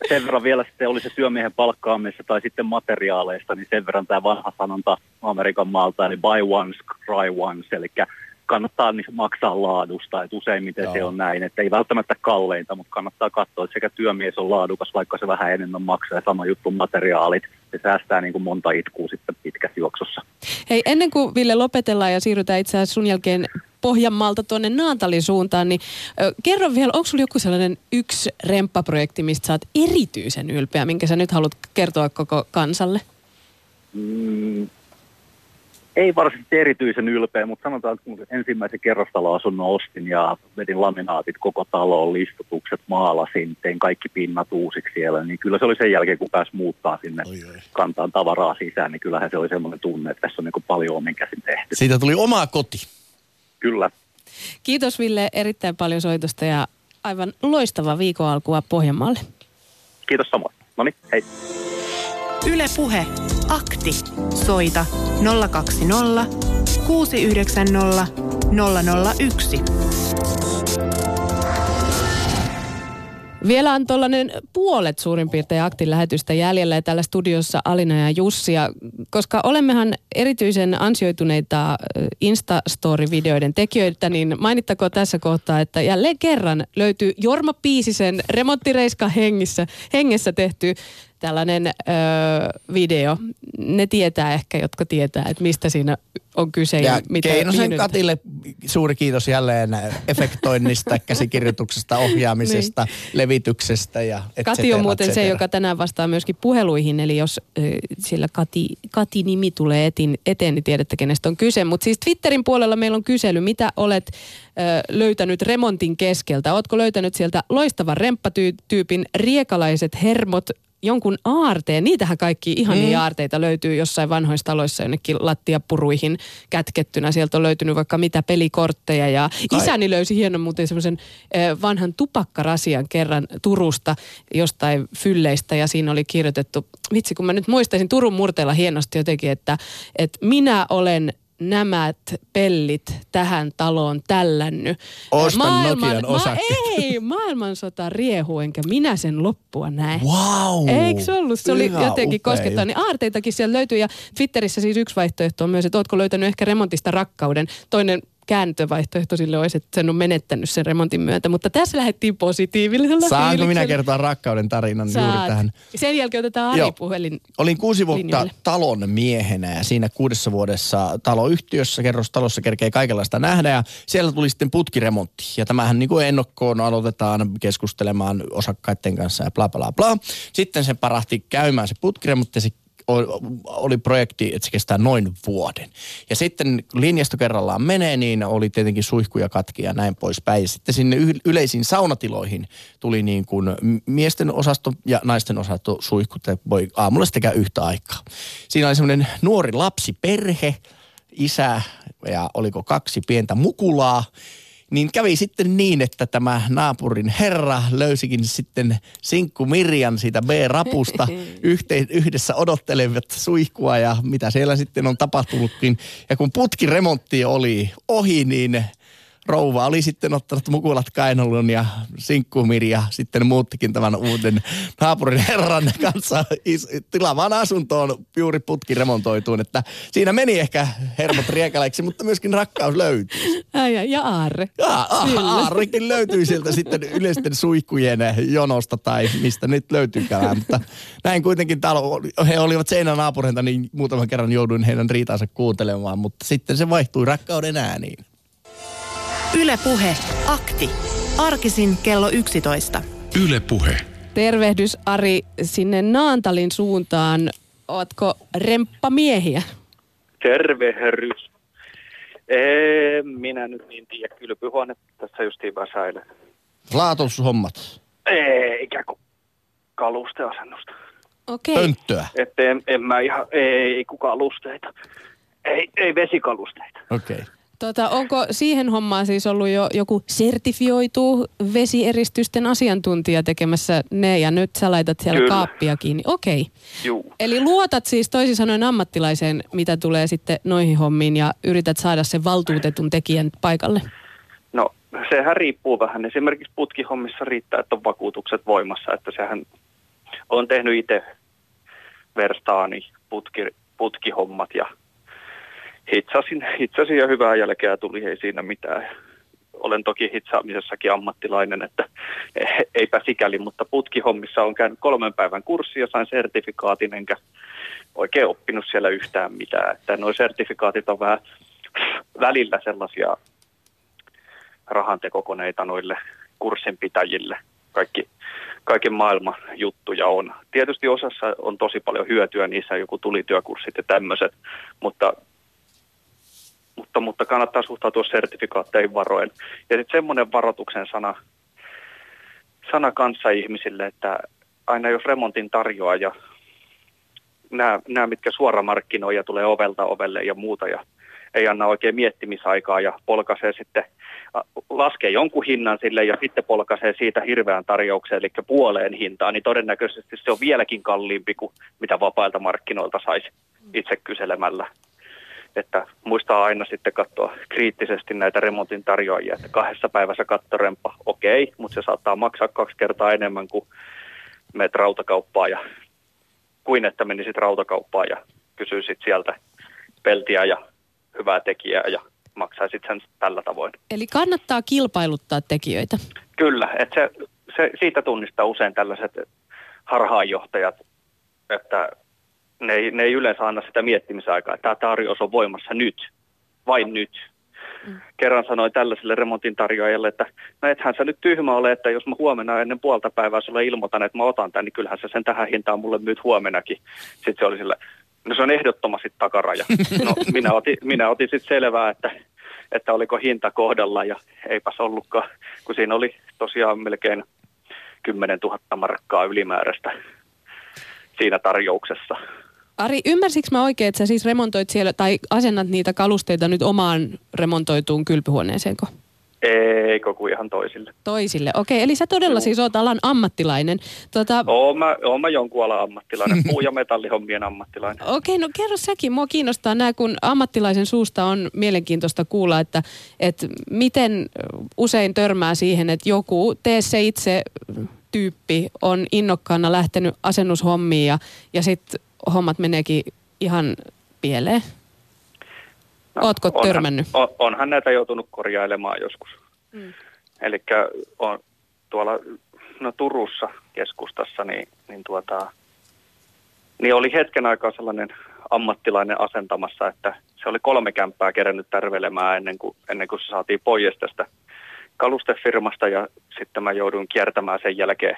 F: sen verran vielä sitten oli se työmiehen palkkaamista tai sitten materiaaleista, niin sen verran tämä vanha sanonta Amerikan maalta, eli buy once, cry once, eli kannattaa niin maksaa laadusta, että useimmiten
D: Joo.
F: se on näin, että ei välttämättä kalleinta, mutta kannattaa katsoa, että sekä työmies on laadukas, vaikka se vähän enemmän maksaa, ja sama juttu materiaalit, se säästää niin kuin monta itkua sitten pitkässä juoksussa.
A: Hei, ennen kuin Ville lopetellaan ja siirrytään itse asiassa sun jälkeen Pohjanmaalta tuonne Naantalin suuntaan, niin ö, kerro vielä, onko sulla joku sellainen yksi remppaprojekti, mistä sä oot erityisen ylpeä, minkä sä nyt haluat kertoa koko kansalle?
F: Mm, ei varsinaisesti erityisen ylpeä, mutta sanotaan, että kun ensimmäisen kerrostaloasunnon ostin ja vedin laminaatit koko taloon, listutukset, maalasin, tein kaikki pinnat uusiksi siellä, niin kyllä se oli sen jälkeen, kun pääsi muuttaa sinne
D: Oi, oi.
F: kantaan tavaraa sisään, niin kyllähän se oli semmoinen tunne, että tässä on niin kuin paljon omin käsin tehty.
D: Siitä tuli oma koti.
F: Kyllä.
A: Kiitos Ville erittäin paljon soitosta ja aivan loistava viikon alkua Pohjanmaalle.
F: Kiitos samoin. No niin, hei.
C: Yle Puhe. Akti. Soita 020 690 001.
A: Vielä on tuollainen puolet suurin piirtein aktin lähetystä jäljellä ja täällä studiossa Alina ja Jussi. Ja koska olemmehan erityisen ansioituneita Instastory-videoiden tekijöitä, niin mainittakoon tässä kohtaa, että jälleen kerran löytyy Jorma Piisisen remonttireiska hengissä, hengessä tehty tällainen ö, video. Ne tietää ehkä, jotka tietää, että mistä siinä on kyse ja,
D: Ja
A: mitä
D: Keinosen Katille suuri kiitos jälleen efektoinnista, käsikirjoituksesta, ohjaamisesta, levityksestä ja et
A: Kati
D: cetera,
A: on muuten se, joka tänään vastaa myöskin puheluihin, eli jos ö, sillä Kati, Kati-nimi tulee etin, eteen, niin tiedätte, kenestä on kyse. Mutta siis Twitterin puolella meillä on kysely, mitä olet löytänyt remontin keskeltä? Oletko löytänyt sieltä loistavan remppatyypin riekalaiset hermot, jonkun aarteen, niitähän kaikki ihania mm. aarteita löytyy jossain vanhoissa taloissa jonnekin lattiapuruihin kätkettynä. Sieltä on löytynyt vaikka mitä pelikortteja ja
D: Kai-
A: isäni löysi hienon muuten semmoisen eh, vanhan tupakkarasian kerran Turusta jostain fylleistä ja siinä oli kirjoitettu, vitsi kun mä nyt muistaisin Turun murteella hienosti jotenkin, että, että minä olen nämä pellit tähän taloon tällännyt.
D: Ostan Nokian
A: ma-. Ei, maailmansota riehuu, enkä minä sen loppua näe.
D: Wow.
A: Eikö se ollut? Se oli jotenkin
D: upea
A: koskettava. Niin aarteitakin siellä löytyy ja Twitterissä siis yksi vaihtoehto on myös, että ootko löytänyt ehkä remontista rakkauden. Toinen kääntövaihtoehto sille olisi, että sen on menettänyt sen remontin myötä. Mutta tässä lähdettiin positiivisella
D: Saanko minä kertoa rakkauden tarinan juuri
A: Saat.
D: tähän?
A: Sen jälkeen otetaan Ari
D: Joo.
A: puhelin.
D: Olin kuusi vuotta
A: linjoille.
D: talon miehenä ja siinä kuudessa vuodessa taloyhtiössä, kerrostalossa kerkee kaikenlaista nähdä ja siellä tuli sitten putkiremontti. Ja tämähän niin kuin ennakkoon aloitetaan keskustelemaan osakkaiden kanssa ja bla bla bla. Sitten se parahti käymään se putkiremontti ja se oli projekti, että se kestää noin vuoden. Ja sitten linjasto kerrallaan menee, niin oli tietenkin suihkuja katki ja näin poispäin. Ja sitten sinne yleisiin saunatiloihin tuli niin kuin miesten osasto ja naisten osasto suihkut, että voi aamulla käydä yhtä aikaa. Siinä oli semmoinen nuori lapsiperhe, isä ja oliko kaksi pientä mukulaa. Niin kävi sitten niin, että tämä naapurin herra löysikin sitten sinkku Mirjan siitä B-rapusta yhteen, yhdessä odottelevat suihkua ja mitä siellä sitten on tapahtunutkin. Ja kun putkiremontti oli ohi, niin rouva oli sitten ottanut mukulat kainalon ja sinkku Mirja sitten muuttikin tämän uuden naapurin herran kanssa is- tilavaan asuntoon juuri putki remontoituun. Että siinä meni ehkä hermot riekaleiksi, mutta myöskin rakkaus löytyi.
A: Ai, ja Aarre.
D: Ja
A: Kyllä.
D: Aarrikin löytyi sieltä sitten yleisten suihkujen jonosta tai mistä nyt löytyykään. Mutta näin kuitenkin talo, he olivat seinänaapureita, niin muutaman kerran jouduin heidän riitaansa kuuntelemaan. Mutta sitten se vaihtui rakkauden ääniin.
C: Yle Puhe. Akti. Arkisin kello 11.
B: Yle Puhe.
A: Tervehdys Ari sinne Naantalin suuntaan. Ootko remppamiehiä?
G: Tervehdys. En minä nyt niin tiedä. Kylpyhuone tässä justiin väsäilee.
D: Laatushommat.
G: Eikä kun kalusteasennusta.
A: Okei.
D: Pönttöä.
G: Että en, en mä ihan, ei, ei kukaan kalusteita. Ei, ei vesikalusteita.
D: Okei. Okay.
A: Tota, onko siihen hommaan siis ollut jo joku sertifioitu vesieristysten asiantuntija tekemässä ne ja nyt sä laitat siellä
G: Kyllä.
A: kaappia kiinni? Okei.
G: Juu.
A: Eli luotat siis toisin sanoen ammattilaiseen, mitä tulee sitten noihin hommiin ja yrität saada sen valtuutetun tekijän paikalle.
G: No, sehän riippuu vähän. Esimerkiksi putkihommissa riittää, että on vakuutukset voimassa. Että sehän on tehnyt itse verstaani putki, putkihommat ja hitsasin, hitsasin ja hyvää jälkeä tuli, ei siinä mitään. Olen toki hitsaamisessakin ammattilainen, että eipä sikäli, mutta putkihommissa on käynyt kolmen päivän kurssi ja sain sertifikaatin, enkä oikein oppinut siellä yhtään mitään. Että nuo sertifikaatit on vähän välillä sellaisia rahantekokoneita noille kurssinpitäjille. Kaikki, kaiken maailman juttuja on. Tietysti osassa on tosi paljon hyötyä niissä, joku tulityökurssit ja tämmöiset, mutta, mutta, mutta kannattaa suhtautua sertifikaatteihin varoen. Ja sitten semmoinen varoituksen sana, sana kanssa ihmisille, että aina jos remontin tarjoaja, nämä, nämä mitkä suoramarkkinoija tulee ovelta ovelle ja muuta ja ei anna oikein miettimisaikaa ja polkaisee sitten, laskee jonkun hinnan sille ja sitten polkaisee siitä hirveän tarjoukseen, eli puoleen hintaan, niin todennäköisesti se on vieläkin kalliimpi kuin mitä vapailta markkinoilta saisi itse kyselemällä. Että muistaa aina sitten katsoa kriittisesti näitä remontin tarjoajia, että kahdessa päivässä kattorempa, okei, mutta se saattaa maksaa kaksi kertaa enemmän kuin meet rautakauppaan ja kuin että menisit rautakauppaan ja kysyisit sieltä peltiä ja hyvää tekijää ja maksaisit sen tällä tavoin.
A: Eli kannattaa kilpailuttaa tekijöitä.
G: Kyllä, että se, se, siitä tunnistaa usein tällaiset harhaanjohtajat, että ne ei, ne ei yleensä anna sitä miettimisaikaa, että tämä tarjous on voimassa nyt, vain nyt. Mm. Kerran sanoin tällaiselle remontin tarjoajalle, että no ethän sä nyt tyhmä ole, että jos mä huomenna ennen puolta päivää sulle ilmoitan, että mä otan tämän, niin kyllähän sä sen tähän hintaan mulle myyt huomenakin. Sitten se oli sille, no se on ehdottomasti takaraja. No minä otin, minä otin sitten selvää, että, että oliko hinta kohdalla ja eipäs ollutkaan, kun siinä oli tosiaan melkein 10 000 markkaa ylimääräistä siinä tarjouksessa.
A: Ari, ymmärsikö mä oikein, että sä siis remontoit siellä tai asennat niitä kalusteita nyt omaan remontoituun kylpyhuoneeseenko?
G: Eikö kuin ihan toisille.
A: Toisille, okei. Eli sä todella
G: Joo.
A: siis oot alan ammattilainen. Tota,
G: Oon mä, oon mä jonkun alan ammattilainen, puu- ja metallihommien ammattilainen.
A: Okei, no kerro säkin. Mua kiinnostaa nämä, kun ammattilaisen suusta on mielenkiintoista kuulla, että, että miten usein törmää siihen, että joku tee se itse tyyppi on innokkaana lähtenyt asennushommiin ja, ja sitten hommat meneekin ihan pieleen. Ootko
G: onhan,
A: törmännyt?
G: On, onhan näitä joutunut korjailemaan joskus. Mm. Eli on tuolla no Turussa keskustassa, niin, niin, tuota, niin oli hetken aikaa sellainen ammattilainen asentamassa, että se oli kolme kämppää kerännyt tärvelemään ennen kuin, ennen kuin se saatiin pois tästä kalustefirmasta ja sitten mä jouduin kiertämään sen jälkeen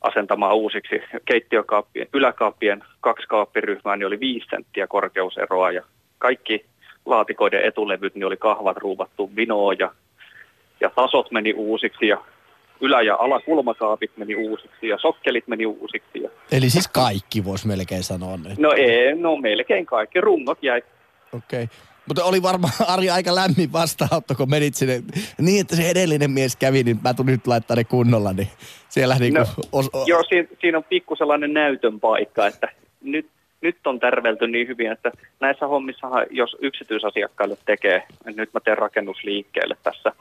G: asentamaan uusiksi keittiökaappien, yläkaappien kaksi kaappiryhmää, niin oli viisi senttiä korkeuseroa ja kaikki laatikoiden etulevyt, niin oli kahvat ruuvattu vinoa ja, ja tasot meni uusiksi ja ylä- ja alakulmakaapit meni uusiksi ja sokkelit meni uusiksi. Ja...
D: Eli siis kaikki voisi melkein sanoa nyt.
G: No ei, no melkein kaikki. Rungot jäi.
D: Okei. Okay. Mutta oli varmaan Ari aika lämmin vastaanotto, kun menit sinne. Niin, että se edellinen mies kävi, niin mä tulin nyt laittaa ne kunnolla. Niin siellä niinku
G: No,
D: os, o,
G: Joo, siinä, siinä on pikku sellainen näytön paikka, että nyt, nyt on tärvelty niin hyvin, että näissä hommissa, jos yksityisasiakkaille tekee, nyt mä teen rakennusliikkeelle tässä,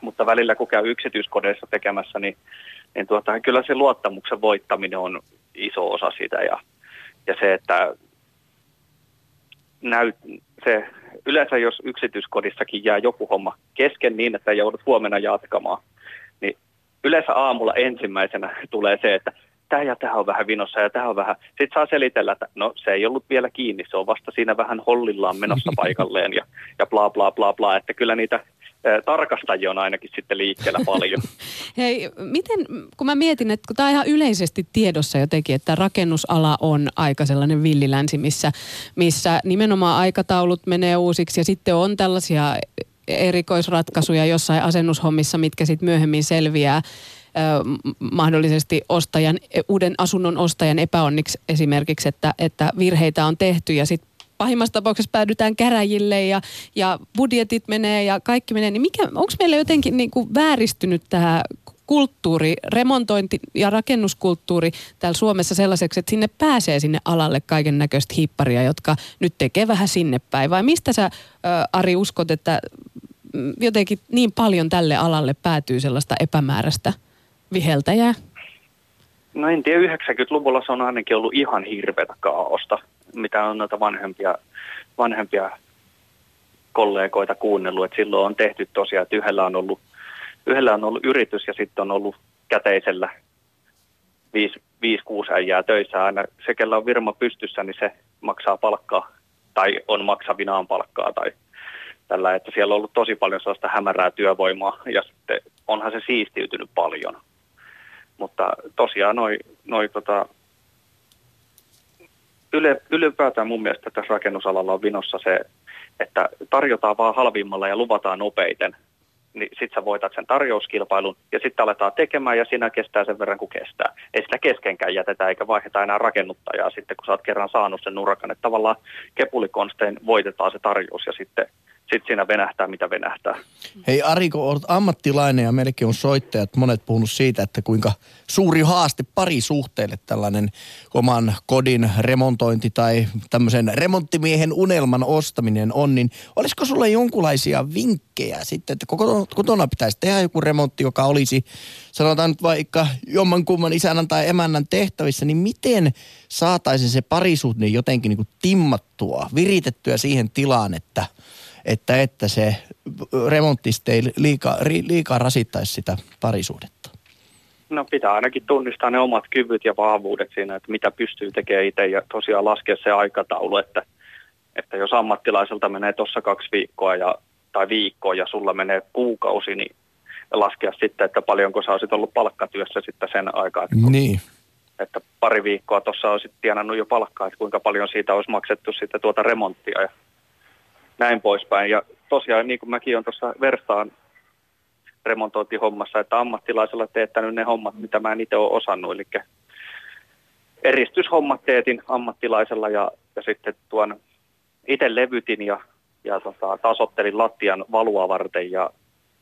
G: mutta välillä kun käy yksityiskodeissa tekemässä, niin, niin tuota, kyllä se luottamuksen voittaminen on iso osa sitä ja, ja se, että näyt, se, yleensä jos yksityiskodissakin jää joku homma kesken niin, että joudut huomenna jatkamaan, niin yleensä aamulla ensimmäisenä tulee se, että tämä ja tämä on vähän vinossa ja tämä on vähän. Sitten saa selitellä, että no se ei ollut vielä kiinni, se on vasta siinä vähän hollillaan menossa paikalleen ja, ja bla bla bla bla, että kyllä niitä tarkastajia on ainakin sitten liikkeellä paljon.
A: Hei, miten, kun mä mietin, että kun tämä on ihan yleisesti tiedossa jotenkin, että rakennusala on aika sellainen villilänsi, missä, missä nimenomaan aikataulut menee uusiksi ja sitten on tällaisia erikoisratkaisuja jossain asennushommissa, mitkä sitten myöhemmin selviää mahdollisesti ostajan, uuden asunnon ostajan epäonniksi esimerkiksi, että, että virheitä on tehty ja sitten pahimmassa tapauksessa päädytään käräjille ja, ja budjetit menee ja kaikki menee, niin mikä, onko meillä jotenkin niin kuin vääristynyt tämä kulttuuri, remontointi ja rakennuskulttuuri täällä Suomessa sellaiseksi, että sinne pääsee sinne alalle kaiken näköistä hipparia, jotka nyt tekee vähän sinne päin. Vai mistä sä, Ari, uskot, että jotenkin niin paljon tälle alalle päätyy sellaista epämääräistä viheltäjää?
G: No en tiedä, 90-luvulla se on ainakin ollut ihan hirveätä kaaosta mitä on noita vanhempia, vanhempia kollegoita kuunnellut, että silloin on tehty tosiaan, että yhdellä on ollut, yhdellä on ollut yritys ja sitten on ollut käteisellä 5-6 äijää töissä aina. Se, kellä on virma pystyssä, niin se maksaa palkkaa tai on maksavinaan palkkaa tai tällä, että siellä on ollut tosi paljon sellaista hämärää työvoimaa ja sitten onhan se siistiytynyt paljon. Mutta tosiaan noin noi, tota, yle, ylipäätään mun mielestä tässä rakennusalalla on vinossa se, että tarjotaan vaan halvimmalla ja luvataan nopeiten. Niin sit sä voitat sen tarjouskilpailun ja sitten aletaan tekemään ja siinä kestää sen verran kuin kestää. Ei sitä keskenkään jätetä eikä vaiheta enää rakennuttajaa sitten, kun sä oot kerran saanut sen nurakan. Että tavallaan kepulikonstein voitetaan se tarjous ja sitten sitten siinä venähtää, mitä venähtää.
D: Hei Ari, kun olet ammattilainen ja meillekin on soittajat, monet puhunut siitä, että kuinka suuri haaste parisuhteelle tällainen oman kodin remontointi tai tämmöisen remonttimiehen unelman ostaminen on, niin olisiko sulle jonkunlaisia vinkkejä sitten, että kotona, kotona pitäisi tehdä joku remontti, joka olisi sanotaan nyt vaikka jommankumman isännän tai emännän tehtävissä, niin miten saataisiin se parisuhde jotenkin niin kuin timmattua, viritettyä siihen tilaan, että – että, että se remonttista ei liikaa, liikaa rasittaisi sitä parisuhdetta?
G: No pitää ainakin tunnistaa ne omat kyvyt ja vahvuudet siinä, että mitä pystyy tekemään itse ja tosiaan laskea se aikataulu, että, että jos ammattilaiselta menee tuossa kaksi viikkoa ja, tai viikkoa ja sulla menee kuukausi, niin laskea sitten, että paljonko sä olisit ollut palkkatyössä sitten sen aikaa. Että,
D: niin.
G: että pari viikkoa tuossa olisit tienannut jo palkkaa, että kuinka paljon siitä olisi maksettu sitten tuota remonttia ja näin poispäin. Ja tosiaan niin kuin mäkin olen tuossa verstaan remontointihommassa, että ammattilaisella teettänyt ne hommat, mitä mä en itse ole osannut. Eli eristyshommat teetin ammattilaisella ja, ja sitten tuon itse levytin ja, ja tota, tasottelin lattian valua varten ja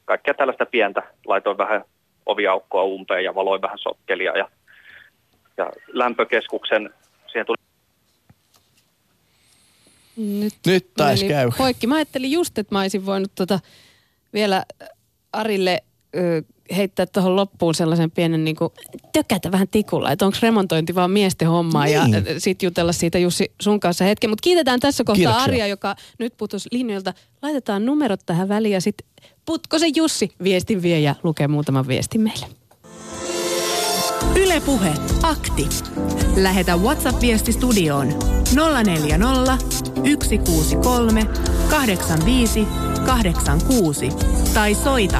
G: kaikkea tällaista pientä. Laitoin vähän oviaukkoa umpeen ja valoin vähän sokkelia ja, ja lämpökeskuksen, siihen tuli
A: nyt,
D: Nyt taisi käy.
A: Poikki. Mä ajattelin just, että mä olisin voinut tota vielä Arille ö, heittää tuohon loppuun sellaisen pienen niin kuin, tökätä vähän tikulla, että onko remontointi vaan miesten hommaa niin. ja sitten jutella siitä Jussi sun kanssa hetken. Mutta kiitetään tässä kohtaa Kiitoksia. Arja, joka nyt putosi linjoilta. Laitetaan numerot tähän väliin ja sitten Putkosen Jussi viestin vie ja lukee muutaman viestin meille.
C: Ylepuhe akti. Lähetä WhatsApp-viesti studioon 040 163 85 86 tai soita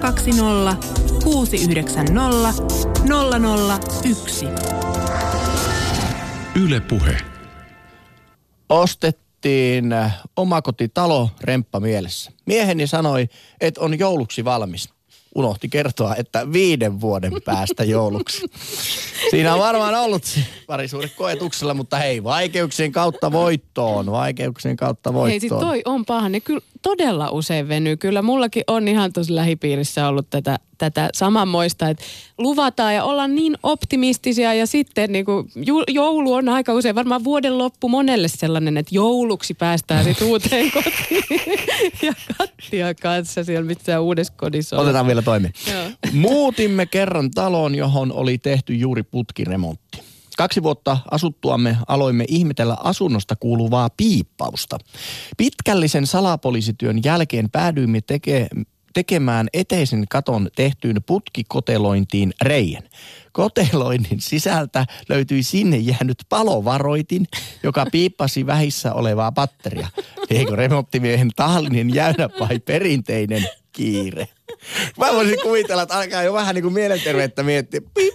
C: 020 690 001.
B: Ylepuhe.
D: Ostettiin omakotitalo remppa mielessä. Mieheni sanoi, että on jouluksi valmis unohti kertoa, että viiden vuoden päästä jouluksi. Siinä on varmaan ollut parisuuden koetuksella, mutta hei, vaikeuksien kautta voittoon, vaikeuksien kautta voittoon. Hei,
A: siis toi on paha. Ne kyllä todella usein venyy. Kyllä mullakin on ihan tuossa lähipiirissä ollut tätä tätä samanmoista, että luvataan ja ollaan niin optimistisia ja sitten niin kuin, joulu on aika usein varmaan vuoden loppu monelle sellainen, että jouluksi päästään sitten uuteen kotiin ja kattia kanssa siellä missä uudessa kodissa.
D: Otetaan vielä toimi. Muutimme kerran taloon, johon oli tehty juuri putkiremontti. Kaksi vuotta asuttuamme aloimme ihmetellä asunnosta kuuluvaa piippausta. Pitkällisen salapoliisityön jälkeen päädyimme teke, tekemään eteisen katon tehtyyn putkikotelointiin reijän. koteloinnin sisältä löytyi sinne jäänyt palovaroitin, joka piippasi vähissä olevaa patteria. Eikö remonttimiehen tahallinen jäynä vai perinteinen kiire? Mä voisin kuvitella, että alkaa jo vähän niin kuin mielenterveyttä miettiä. Piip.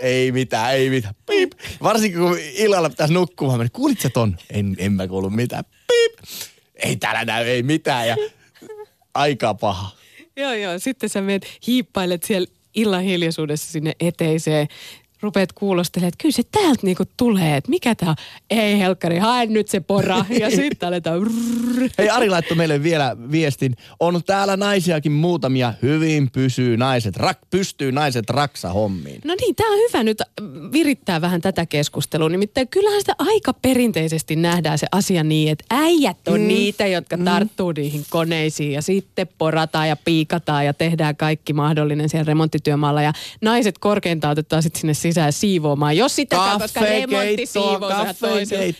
D: Ei mitään, ei mitään. Piip. Varsinkin kun illalla pitäisi nukkua. Mä kuulit sä ton? En, en mä kuullut mitään. Piip. Ei täällä näy, ei mitään. Ja aika paha.
A: Joo, joo. Sitten sä menet hiippailet siellä illan hiljaisuudessa sinne eteiseen rupeat kuulostelemaan, että kyllä se täältä niinku tulee, että mikä tämä on. Ei helkkari, hae nyt se pora. Ja sitten aletaan.
D: Hei Ari laittoi meille vielä viestin. On täällä naisiakin muutamia. Hyvin pysyy naiset, rak, pystyy naiset raksa hommiin.
A: No niin, tämä on hyvä nyt virittää vähän tätä keskustelua. Nimittäin kyllähän sitä aika perinteisesti nähdään se asia niin, että äijät on mm. niitä, jotka mm. tarttuu niihin koneisiin ja sitten porataan ja piikataan ja tehdään kaikki mahdollinen siellä remonttityömaalla. Ja naiset korkeintaan otetaan sitten sinne sisään siivoamaan. Jos sitä koska remontti siivoo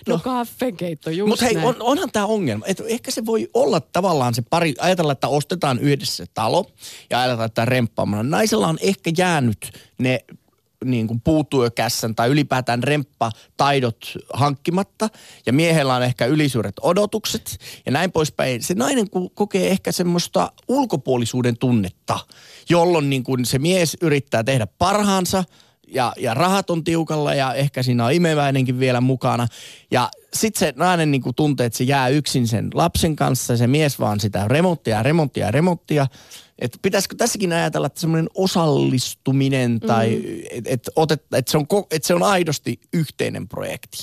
A: No kaffekeitto, just
D: Mutta hei, on, onhan tämä ongelma. Et ehkä se voi olla tavallaan se pari, ajatella, että ostetaan yhdessä se talo ja ajatellaan, että remppaamalla. Naisella on ehkä jäänyt ne niin kuin puutyökässän tai ylipäätään remppataidot hankkimatta ja miehellä on ehkä ylisuuret odotukset ja näin poispäin. Se nainen kokee ehkä semmoista ulkopuolisuuden tunnetta, jolloin niin kuin se mies yrittää tehdä parhaansa – ja, ja rahat on tiukalla ja ehkä siinä on imeväinenkin vielä mukana. Ja sitten se nainen niin kuin tuntee, että se jää yksin sen lapsen kanssa, se mies vaan sitä remonttia, remonttia, remonttia. Että pitäisikö tässäkin ajatella, että semmoinen osallistuminen tai mm. että et, et, et se, on, et se on aidosti yhteinen projekti.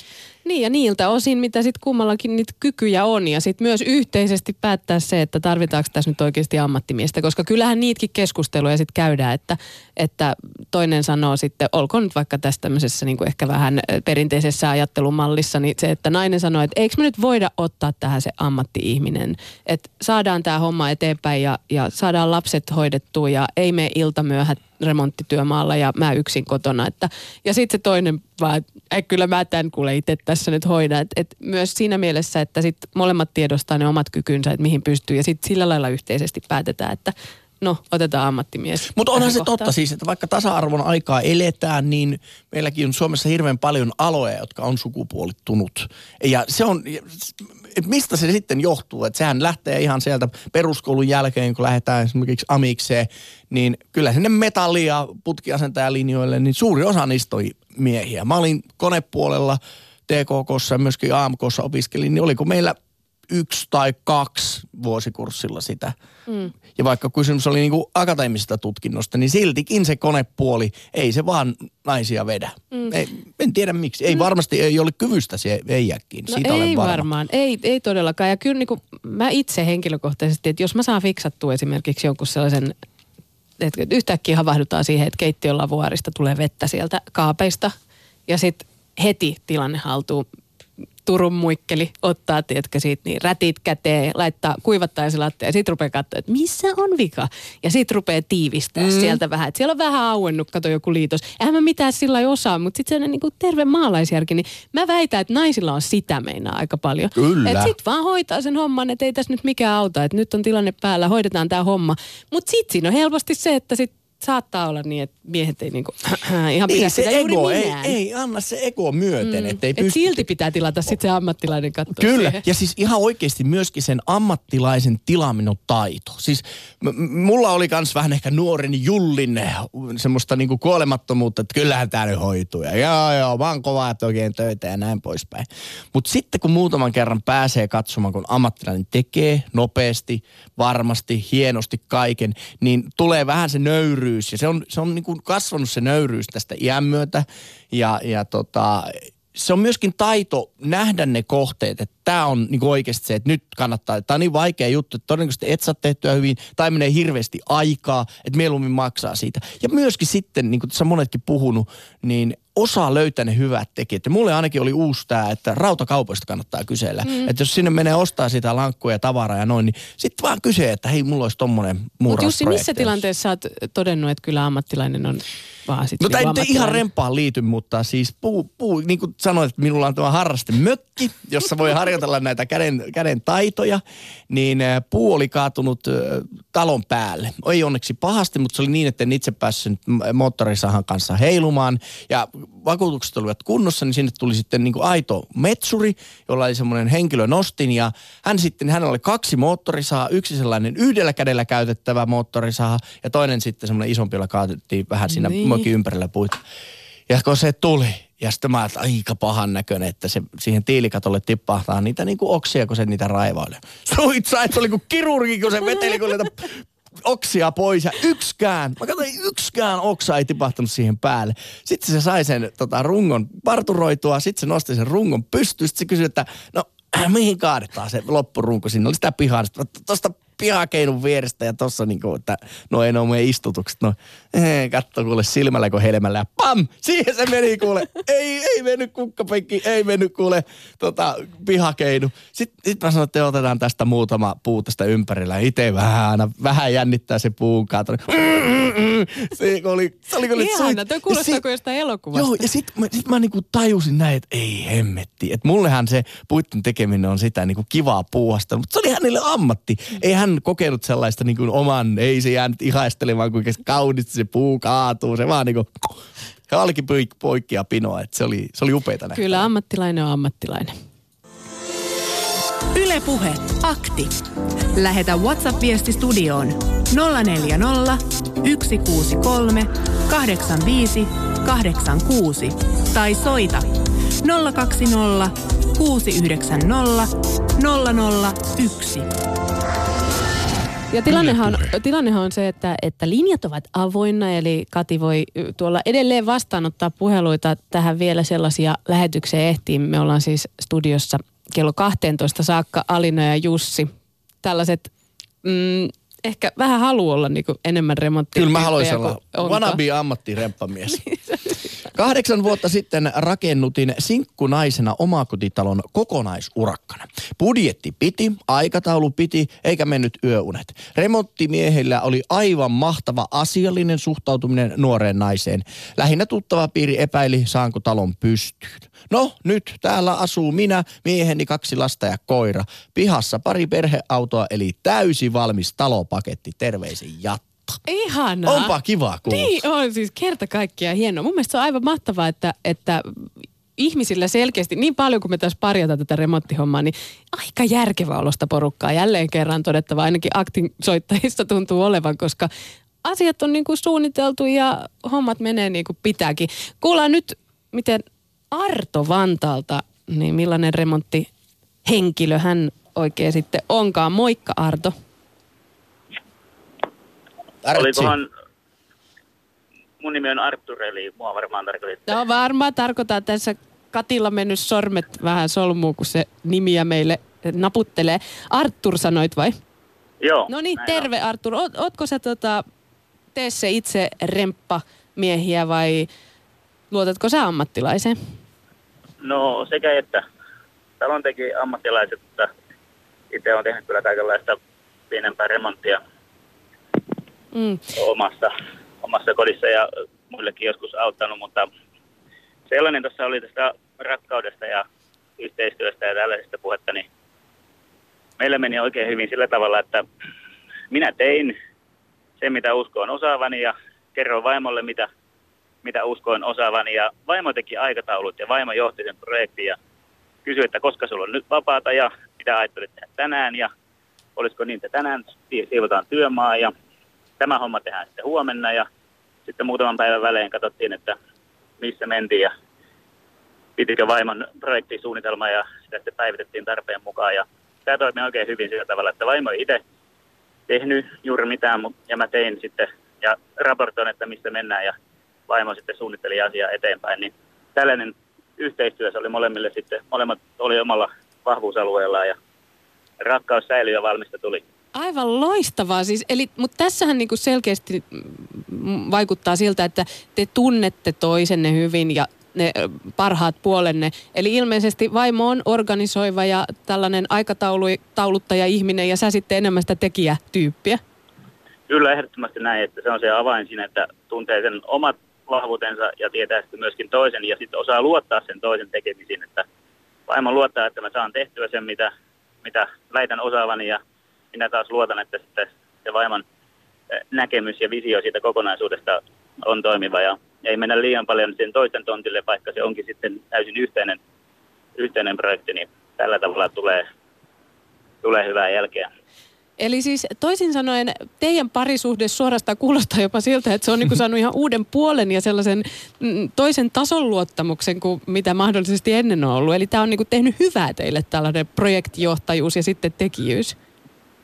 A: Niin ja niiltä osin, mitä sitten kummallakin niitä kykyjä on ja sitten myös yhteisesti päättää se, että tarvitaanko tässä nyt oikeasti ammattimiestä, koska kyllähän niitäkin keskusteluja sitten käydään, että, että toinen sanoo sitten, olkoon nyt vaikka tässä tämmöisessä niin kuin ehkä vähän perinteisessä ajattelumallissa, niin se, että nainen sanoo, että eikö me nyt voida ottaa tähän se ammatti-ihminen, että saadaan tämä homma eteenpäin ja, ja saadaan lapset hoidettua ja ei mene iltamyöhät remonttityömaalla ja mä yksin kotona. Että, ja sitten se toinen vaan, että kyllä mä tämän kuule itse tässä nyt hoida. Et, et myös siinä mielessä, että sit molemmat tiedostaa ne omat kykynsä, että mihin pystyy ja sitten sillä lailla yhteisesti päätetään, että no otetaan ammattimies.
D: Mutta onhan se kohtaan. totta siis, että vaikka tasa-arvon aikaa eletään, niin meilläkin on Suomessa hirveän paljon aloja, jotka on sukupuolittunut. Ja se on, että mistä se sitten johtuu, että sehän lähtee ihan sieltä peruskoulun jälkeen, kun lähdetään esimerkiksi amikseen, niin kyllä sinne metalli- ja putkiasentajalinjoille, niin suuri osa niistä oli miehiä. Mä olin konepuolella TKKssa ja myöskin AMKssa opiskelin, niin oliko meillä yksi tai kaksi vuosikurssilla sitä. Mm. Ja vaikka kysymys oli niin kuin akateemisesta tutkinnosta, niin siltikin se konepuoli, ei se vaan naisia vedä. Mm. Ei, en tiedä miksi. Ei mm. varmasti ei ole kyvystä se veijäkin.
A: No Siitä ei varma. varmaan. Ei, ei todellakaan. Ja kyllä niin kuin mä itse henkilökohtaisesti, että jos mä saan fiksattua esimerkiksi jonkun sellaisen että yhtäkkiä havahdutaan siihen, että keittiön lavuaarista tulee vettä sieltä kaapeista ja sitten heti tilanne haltuu. Turun muikkeli ottaa, tiedätkö, siitä niin rätit käteen, laittaa, lattia ja sitten rupeaa katsoa, että missä on vika. Ja sitten rupeaa tiivistää mm. sieltä vähän. Että siellä on vähän auennut, kato joku liitos. Eihän mä mitään sillä ei osaa, mutta sitten se niin kuin terve maalaisjärki, niin mä väitän, että naisilla on sitä meinaa aika paljon.
D: Kyllä.
A: Että sit vaan hoitaa sen homman, että ei tässä nyt mikään auta, että nyt on tilanne päällä, hoidetaan tämä homma. Mutta sitten siinä on helposti se, että sit saattaa olla niin, että miehet ei niinku, ihan pidä
D: se ego, ei, ei, anna se ego myöten. Mm. Ettei
A: Et pysty... silti pitää tilata sitten se ammattilainen katsoa
D: Kyllä,
A: siihen.
D: ja siis ihan oikeasti myöskin sen ammattilaisen tilaaminen taito. Siis m- mulla oli kans vähän ehkä nuoren Jullin semmoista niinku kuolemattomuutta, että kyllähän tää nyt hoituu. Ja joo, joo, vaan kovaa oikein töitä ja näin poispäin. Mutta sitten kun muutaman kerran pääsee katsomaan, kun ammattilainen tekee nopeasti, varmasti, hienosti kaiken, niin tulee vähän se nöyry nöyryys. Ja se on, se on niin kuin kasvanut se nöyryys tästä iän myötä. Ja, ja tota, se on myöskin taito nähdä ne kohteet, että tämä on niin oikeasti se, että nyt kannattaa, tämä on niin vaikea juttu, että todennäköisesti et saa tehtyä hyvin tai menee hirveästi aikaa, että mieluummin maksaa siitä. Ja myöskin sitten, niin kuin tässä monetkin puhunut, niin osaa löytää ne hyvät tekijät. Ja mulle ainakin oli uusi tämä, että rautakaupoista kannattaa kysellä. Mm. Että jos sinne menee ostaa sitä lankkuja ja tavaraa ja noin, niin sitten vaan kysyy, että hei, mulla olisi tommonen
A: Mutta Jussi, missä tilanteessa olet todennut, että kyllä ammattilainen on vaan sitten
D: No tämä
A: niinku
D: ei ihan rempaan liity, mutta siis puu, puu, niin kuin sanoit, että minulla on tämä harraste mökki, jossa voi harjoitella näitä käden, käden taitoja, niin äh, puu oli kaatunut äh, talon päälle. Ei onneksi pahasti, mutta se oli niin, että en itse päässyt moottorisahan kanssa heilumaan. Ja vakuutukset olivat kunnossa, niin sinne tuli sitten niin kuin aito metsuri, jolla oli semmoinen henkilö nostin. Ja hän sitten, hänellä oli kaksi moottorisahaa, yksi sellainen yhdellä kädellä käytettävä moottorisaha ja toinen sitten semmoinen isompi, jolla kaatettiin vähän siinä niin. mökin ympärillä puita. Ja kun se tuli, ja sitten mä että aika pahan näköinen, että se siihen tiilikatolle tippahtaa niitä niin kuin oksia, kun se niitä raivailee. Suitsa, että se oli kuin kirurgi, kun se veteli, kun niitä oksia pois ja yksikään, mä katsoin, yksikään oksa ei tipahtanut siihen päälle. Sitten se sai sen tota, rungon parturoitua, sitten se nosti sen rungon pystyyn, sitten se kysyi, että no mihin kaadetaan se loppurunko, siinä oli sitä pihaa, tuosta pihakeinun vierestä ja tossa niinku, että no ei ole meidän istutukset. No, ee, katso kuule silmällä kuin helmällä ja pam! Siihen se meni kuule. ei, ei mennyt kukkapenkki, ei mennyt kuule tota, pihakeinu. Sitten sit mä sanoin, että otetaan tästä muutama puu tästä ympärillä. Itse vähän aina, vähän jännittää se puun kaato. Se oli, se oli
A: kyllä Ihana, toi kuulostaa kuin jostain elokuvasta.
D: Joo, ja sitten mä, sit mä niinku tajusin näin, että ei hemmetti. Että mullehan se puitten tekeminen on sitä niinku kivaa puuhasta, mutta se oli hänelle ammatti. Ei hän kokenut sellaista niin kuin oman, ei se jäänyt ihaistelemaan, kuinka kaunista se puu kaatuu. Se vaan niin kuin, halki poikkia pinoa, että se oli, se oli upeita nähdä.
A: Kyllä ammattilainen on ammattilainen.
C: Ylepuhe akti. Lähetä WhatsApp-viesti studioon 040 163 85 86 tai soita 020 690 001.
A: Ja tilannehan, tilannehan on se, että, että linjat ovat avoinna, eli Kati voi tuolla edelleen vastaanottaa puheluita. Tähän vielä sellaisia lähetyksiä ehtiin. Me ollaan siis studiossa kello 12 saakka Alina ja Jussi. Tällaiset mm, ehkä vähän halu olla niin enemmän remonttia.
D: Kyllä mä haluaisin olla wannabe ammattiremppamies. Kahdeksan vuotta sitten rakennutin sinkkunaisena omakotitalon kokonaisurakkana. Budjetti piti, aikataulu piti, eikä mennyt yöunet. Remonttimiehillä oli aivan mahtava asiallinen suhtautuminen nuoreen naiseen. Lähinnä tuttava piiri epäili, saanko talon pystyyn. No, nyt täällä asuu minä, mieheni, kaksi lasta ja koira. Pihassa pari perheautoa, eli täysi valmis talopaketti. Terveisin
A: Ihanaa.
D: Onpa kiva kuulla.
A: Niin on, siis kerta kaikkiaan hienoa. Mun mielestä se on aivan mahtavaa, että, että ihmisillä selkeästi, niin paljon kuin me tässä parjata tätä remonttihommaa, niin aika järkevä olosta porukkaa. Jälleen kerran todettava, ainakin aktin soittajista tuntuu olevan, koska asiat on niin kuin suunniteltu ja hommat menee niin kuin pitääkin. Kuullaan nyt, miten Arto Vantaalta, niin millainen remonttihenkilö hän oikein sitten onkaan. Moikka Arto.
H: Artsi. Olikohan, mun nimi on Artur, eli mua varmaan tarkoititte.
A: No varmaan tarkoittaa tässä Katilla mennyt sormet vähän solmuun, kun se nimiä meille naputtelee. Artur sanoit vai?
H: Joo.
A: No niin, terve on. Artur. Oot, ootko sä tota, tee se itse remppa miehiä vai luotatko sä ammattilaiseen?
H: No sekä että. Talon teki ammattilaiset, mutta itse on tehnyt kyllä kaikenlaista pienempää remonttia mm. omassa, omassa kodissa ja muillekin joskus auttanut, mutta sellainen tuossa oli tästä rakkaudesta ja yhteistyöstä ja tällaisesta puhetta, niin meillä meni oikein hyvin sillä tavalla, että minä tein sen, mitä uskoin osaavani ja kerroin vaimolle, mitä, mitä uskoin osaavani. Ja vaimo teki aikataulut ja vaimo johti sen projektin ja kysyi, että koska sulla on nyt vapaata ja mitä ajattelit tehdä tänään ja olisiko niin, että tänään siivotaan työmaa ja tämä homma tehdään sitten huomenna ja sitten muutaman päivän välein katsottiin, että missä mentiin ja pitikö vaimon projektisuunnitelma ja sitä sitten päivitettiin tarpeen mukaan ja tämä toimi oikein hyvin sillä tavalla, että vaimo ei itse tehnyt juuri mitään ja mä tein sitten ja raportoin, että mistä mennään ja vaimo sitten suunnitteli asiaa eteenpäin, niin tällainen yhteistyö se oli molemmille sitten, molemmat oli omalla vahvuusalueellaan ja rakkaus säilyi ja valmista tuli.
A: Aivan loistavaa siis, eli, mutta tässähän niinku selkeästi vaikuttaa siltä, että te tunnette toisenne hyvin ja ne parhaat puolenne. Eli ilmeisesti vaimo on organisoiva ja tällainen aikatauluttaja ihminen ja sä sitten enemmän sitä tekijätyyppiä.
H: Kyllä ehdottomasti näin, että se on se avain siinä, että tuntee sen omat vahvuutensa ja tietää sitten myöskin toisen ja sitten osaa luottaa sen toisen tekemisiin, että vaimo luottaa, että mä saan tehtyä sen, mitä, mitä väitän osaavani ja minä taas luotan, että sitten se vaimon näkemys ja visio siitä kokonaisuudesta on toimiva ja ei mennä liian paljon sen toisten tontille, vaikka se onkin sitten täysin yhteinen, yhteinen projekti, niin tällä tavalla tulee, tulee hyvää jälkeä.
A: Eli siis toisin sanoen teidän parisuhde suorastaan kuulostaa jopa siltä, että se on niin saanut ihan uuden puolen ja sellaisen mm, toisen tason luottamuksen kuin mitä mahdollisesti ennen on ollut. Eli tämä on niin tehnyt hyvää teille tällainen projektijohtajuus ja sitten tekijyys.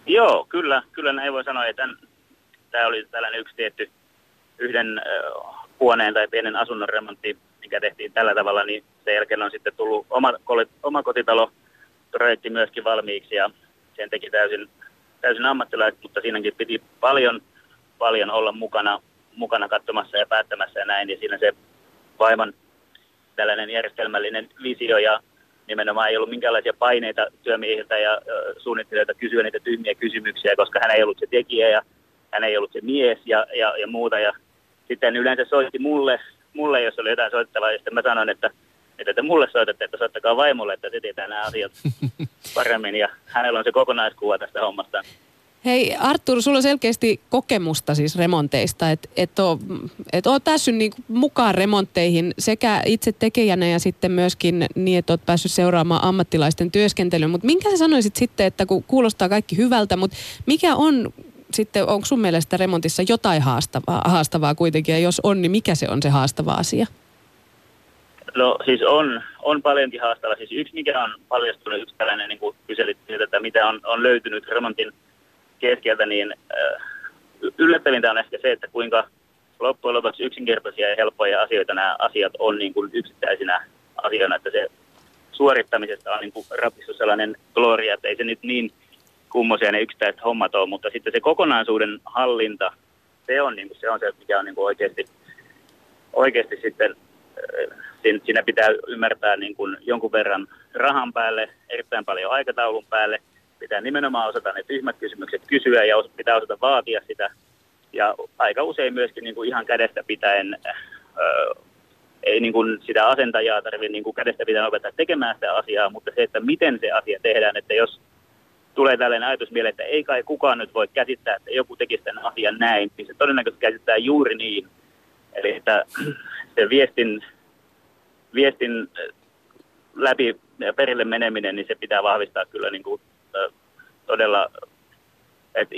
H: Joo, kyllä, kyllä näin voi sanoa. Että tämä oli tällainen yksi tietty yhden huoneen tai pienen asunnon remontti, mikä tehtiin tällä tavalla, niin sen jälkeen on sitten tullut oma, oma kotitalo projekti myöskin valmiiksi ja sen teki täysin, täysin ammattilaiset, mutta siinäkin piti paljon, paljon olla mukana, mukana katsomassa ja päättämässä ja näin, niin siinä se vaivan tällainen järjestelmällinen visio ja nimenomaan ei ollut minkäänlaisia paineita työmiehiltä ja suunnittelijoilta kysyä niitä tyhmiä kysymyksiä, koska hän ei ollut se tekijä ja hän ei ollut se mies ja, ja, ja muuta. Ja sitten yleensä soitti mulle, mulle, jos oli jotain soittavaa, ja sitten mä sanoin, että, että te mulle soitatte, että soittakaa vaimolle, että se tietää nämä asiat paremmin, ja hänellä on se kokonaiskuva tästä hommasta.
A: Hei Artur, sulla on selkeästi kokemusta siis remonteista, että et oot et oot päässyt niinku mukaan remontteihin sekä itse tekijänä ja sitten myöskin niin, että oot päässyt seuraamaan ammattilaisten työskentelyä. Mutta minkä sä sanoisit sitten, että kun kuulostaa kaikki hyvältä, mutta mikä on sitten, onko sun mielestä remontissa jotain haastavaa, haastavaa kuitenkin, ja jos on, niin mikä se on se haastava asia?
H: No siis on, on paljonkin haastava. Siis yksi, mikä on paljastunut, yksi tällainen, niin kyselit että mitä on, on löytynyt remontin keskeltä, niin äh, yllättävintä on ehkä se, että kuinka loppujen lopuksi yksinkertaisia ja helppoja asioita nämä asiat on niin kuin yksittäisinä asioina, että se suorittamisesta on niin kuin rapissu sellainen gloria, että ei se nyt niin kummosia ne yksittäiset hommat on, mutta sitten se kokonaisuuden hallinta, se on, niin kuin, se, on se, mikä on niin kuin oikeasti, oikeasti sitten, äh, siinä pitää ymmärtää niin kuin jonkun verran rahan päälle, erittäin paljon aikataulun päälle, pitää nimenomaan osata ne tyhmät kysymykset kysyä ja pitää osata vaatia sitä. Ja aika usein myöskin niin kuin ihan kädestä pitäen, öö, ei niin kuin sitä asentajaa tarvitse niin kuin kädestä pitäen opettaa tekemään sitä asiaa, mutta se, että miten se asia tehdään, että jos tulee tällainen ajatus mieleen, että ei kai kukaan nyt voi käsittää, että joku tekisi tämän asian näin, niin se todennäköisesti käsittää juuri niin. Eli että se viestin, viestin läpi perille meneminen, niin se pitää vahvistaa kyllä niin kuin, todella, että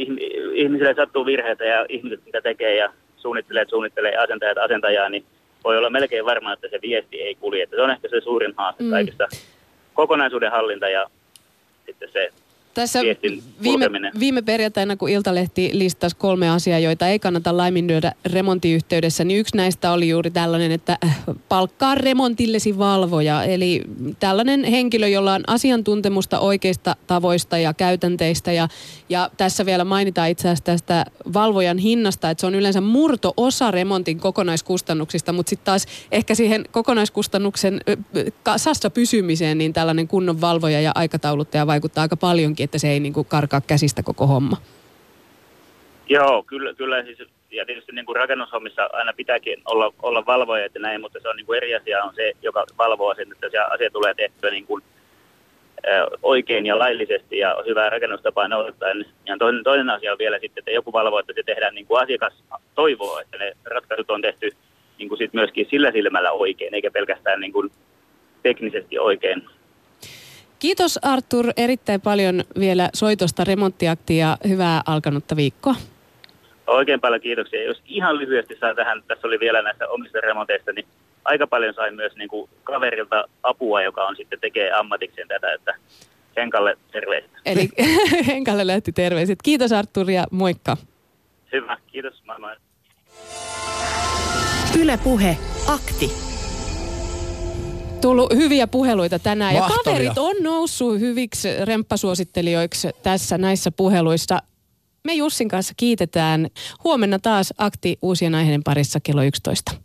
H: ihmisille sattuu virheitä ja ihmiset mitä tekee ja suunnittelee, suunnittelee asentajat asentajaa, niin voi olla melkein varma, että se viesti ei kulje. Että se on ehkä se suurin haaste mm. kaikista kokonaisuuden hallinta ja sitten se
A: tässä viime, viime perjantaina, kun Iltalehti listasi kolme asiaa, joita ei kannata laiminlyödä remontiyhteydessä, niin yksi näistä oli juuri tällainen, että äh, palkkaa remontillesi valvoja. Eli tällainen henkilö, jolla on asiantuntemusta oikeista tavoista ja käytänteistä. Ja, ja tässä vielä mainitaan itse asiassa tästä valvojan hinnasta, että se on yleensä murto-osa remontin kokonaiskustannuksista, mutta sitten taas ehkä siihen kokonaiskustannuksen kasassa pysymiseen, niin tällainen kunnon valvoja ja aikatauluttaja vaikuttaa aika paljonkin että se ei niin kuin karkaa käsistä koko homma.
H: Joo, kyllä, kyllä siis, ja tietysti niin kuin rakennushommissa aina pitääkin olla, olla valvoja että näin, mutta se on niin kuin eri asia on se, joka valvoo sen, että se asia tulee tehtyä niin kuin, oikein ja laillisesti ja hyvää rakennustapaa noudattaen. Ja toinen, toinen asia on vielä sitten, että joku valvoo, että se tehdään niin kuin asiakas toivoo, että ne ratkaisut on tehty niin kuin sit myöskin sillä silmällä oikein, eikä pelkästään niin kuin teknisesti oikein.
A: Kiitos Artur erittäin paljon vielä soitosta remonttiakti ja hyvää alkanutta viikkoa.
H: Oikein paljon kiitoksia. Jos ihan lyhyesti saa tähän, tässä oli vielä näistä omista remonteista, niin aika paljon sain myös niin kuin kaverilta apua, joka on sitten tekee ammatikseen tätä, että Henkalle terveiset.
A: Eli Henkalle lähti terveiset. Kiitos Artur ja moikka.
H: Hyvä, kiitos. Moi moi.
C: Yle Puhe, akti
A: tullut hyviä puheluita tänään Mahtavia. ja kaverit on noussut hyviksi remppasuosittelijoiksi tässä näissä puheluissa. Me Jussin kanssa kiitetään. Huomenna taas akti uusien aiheiden parissa kello 11.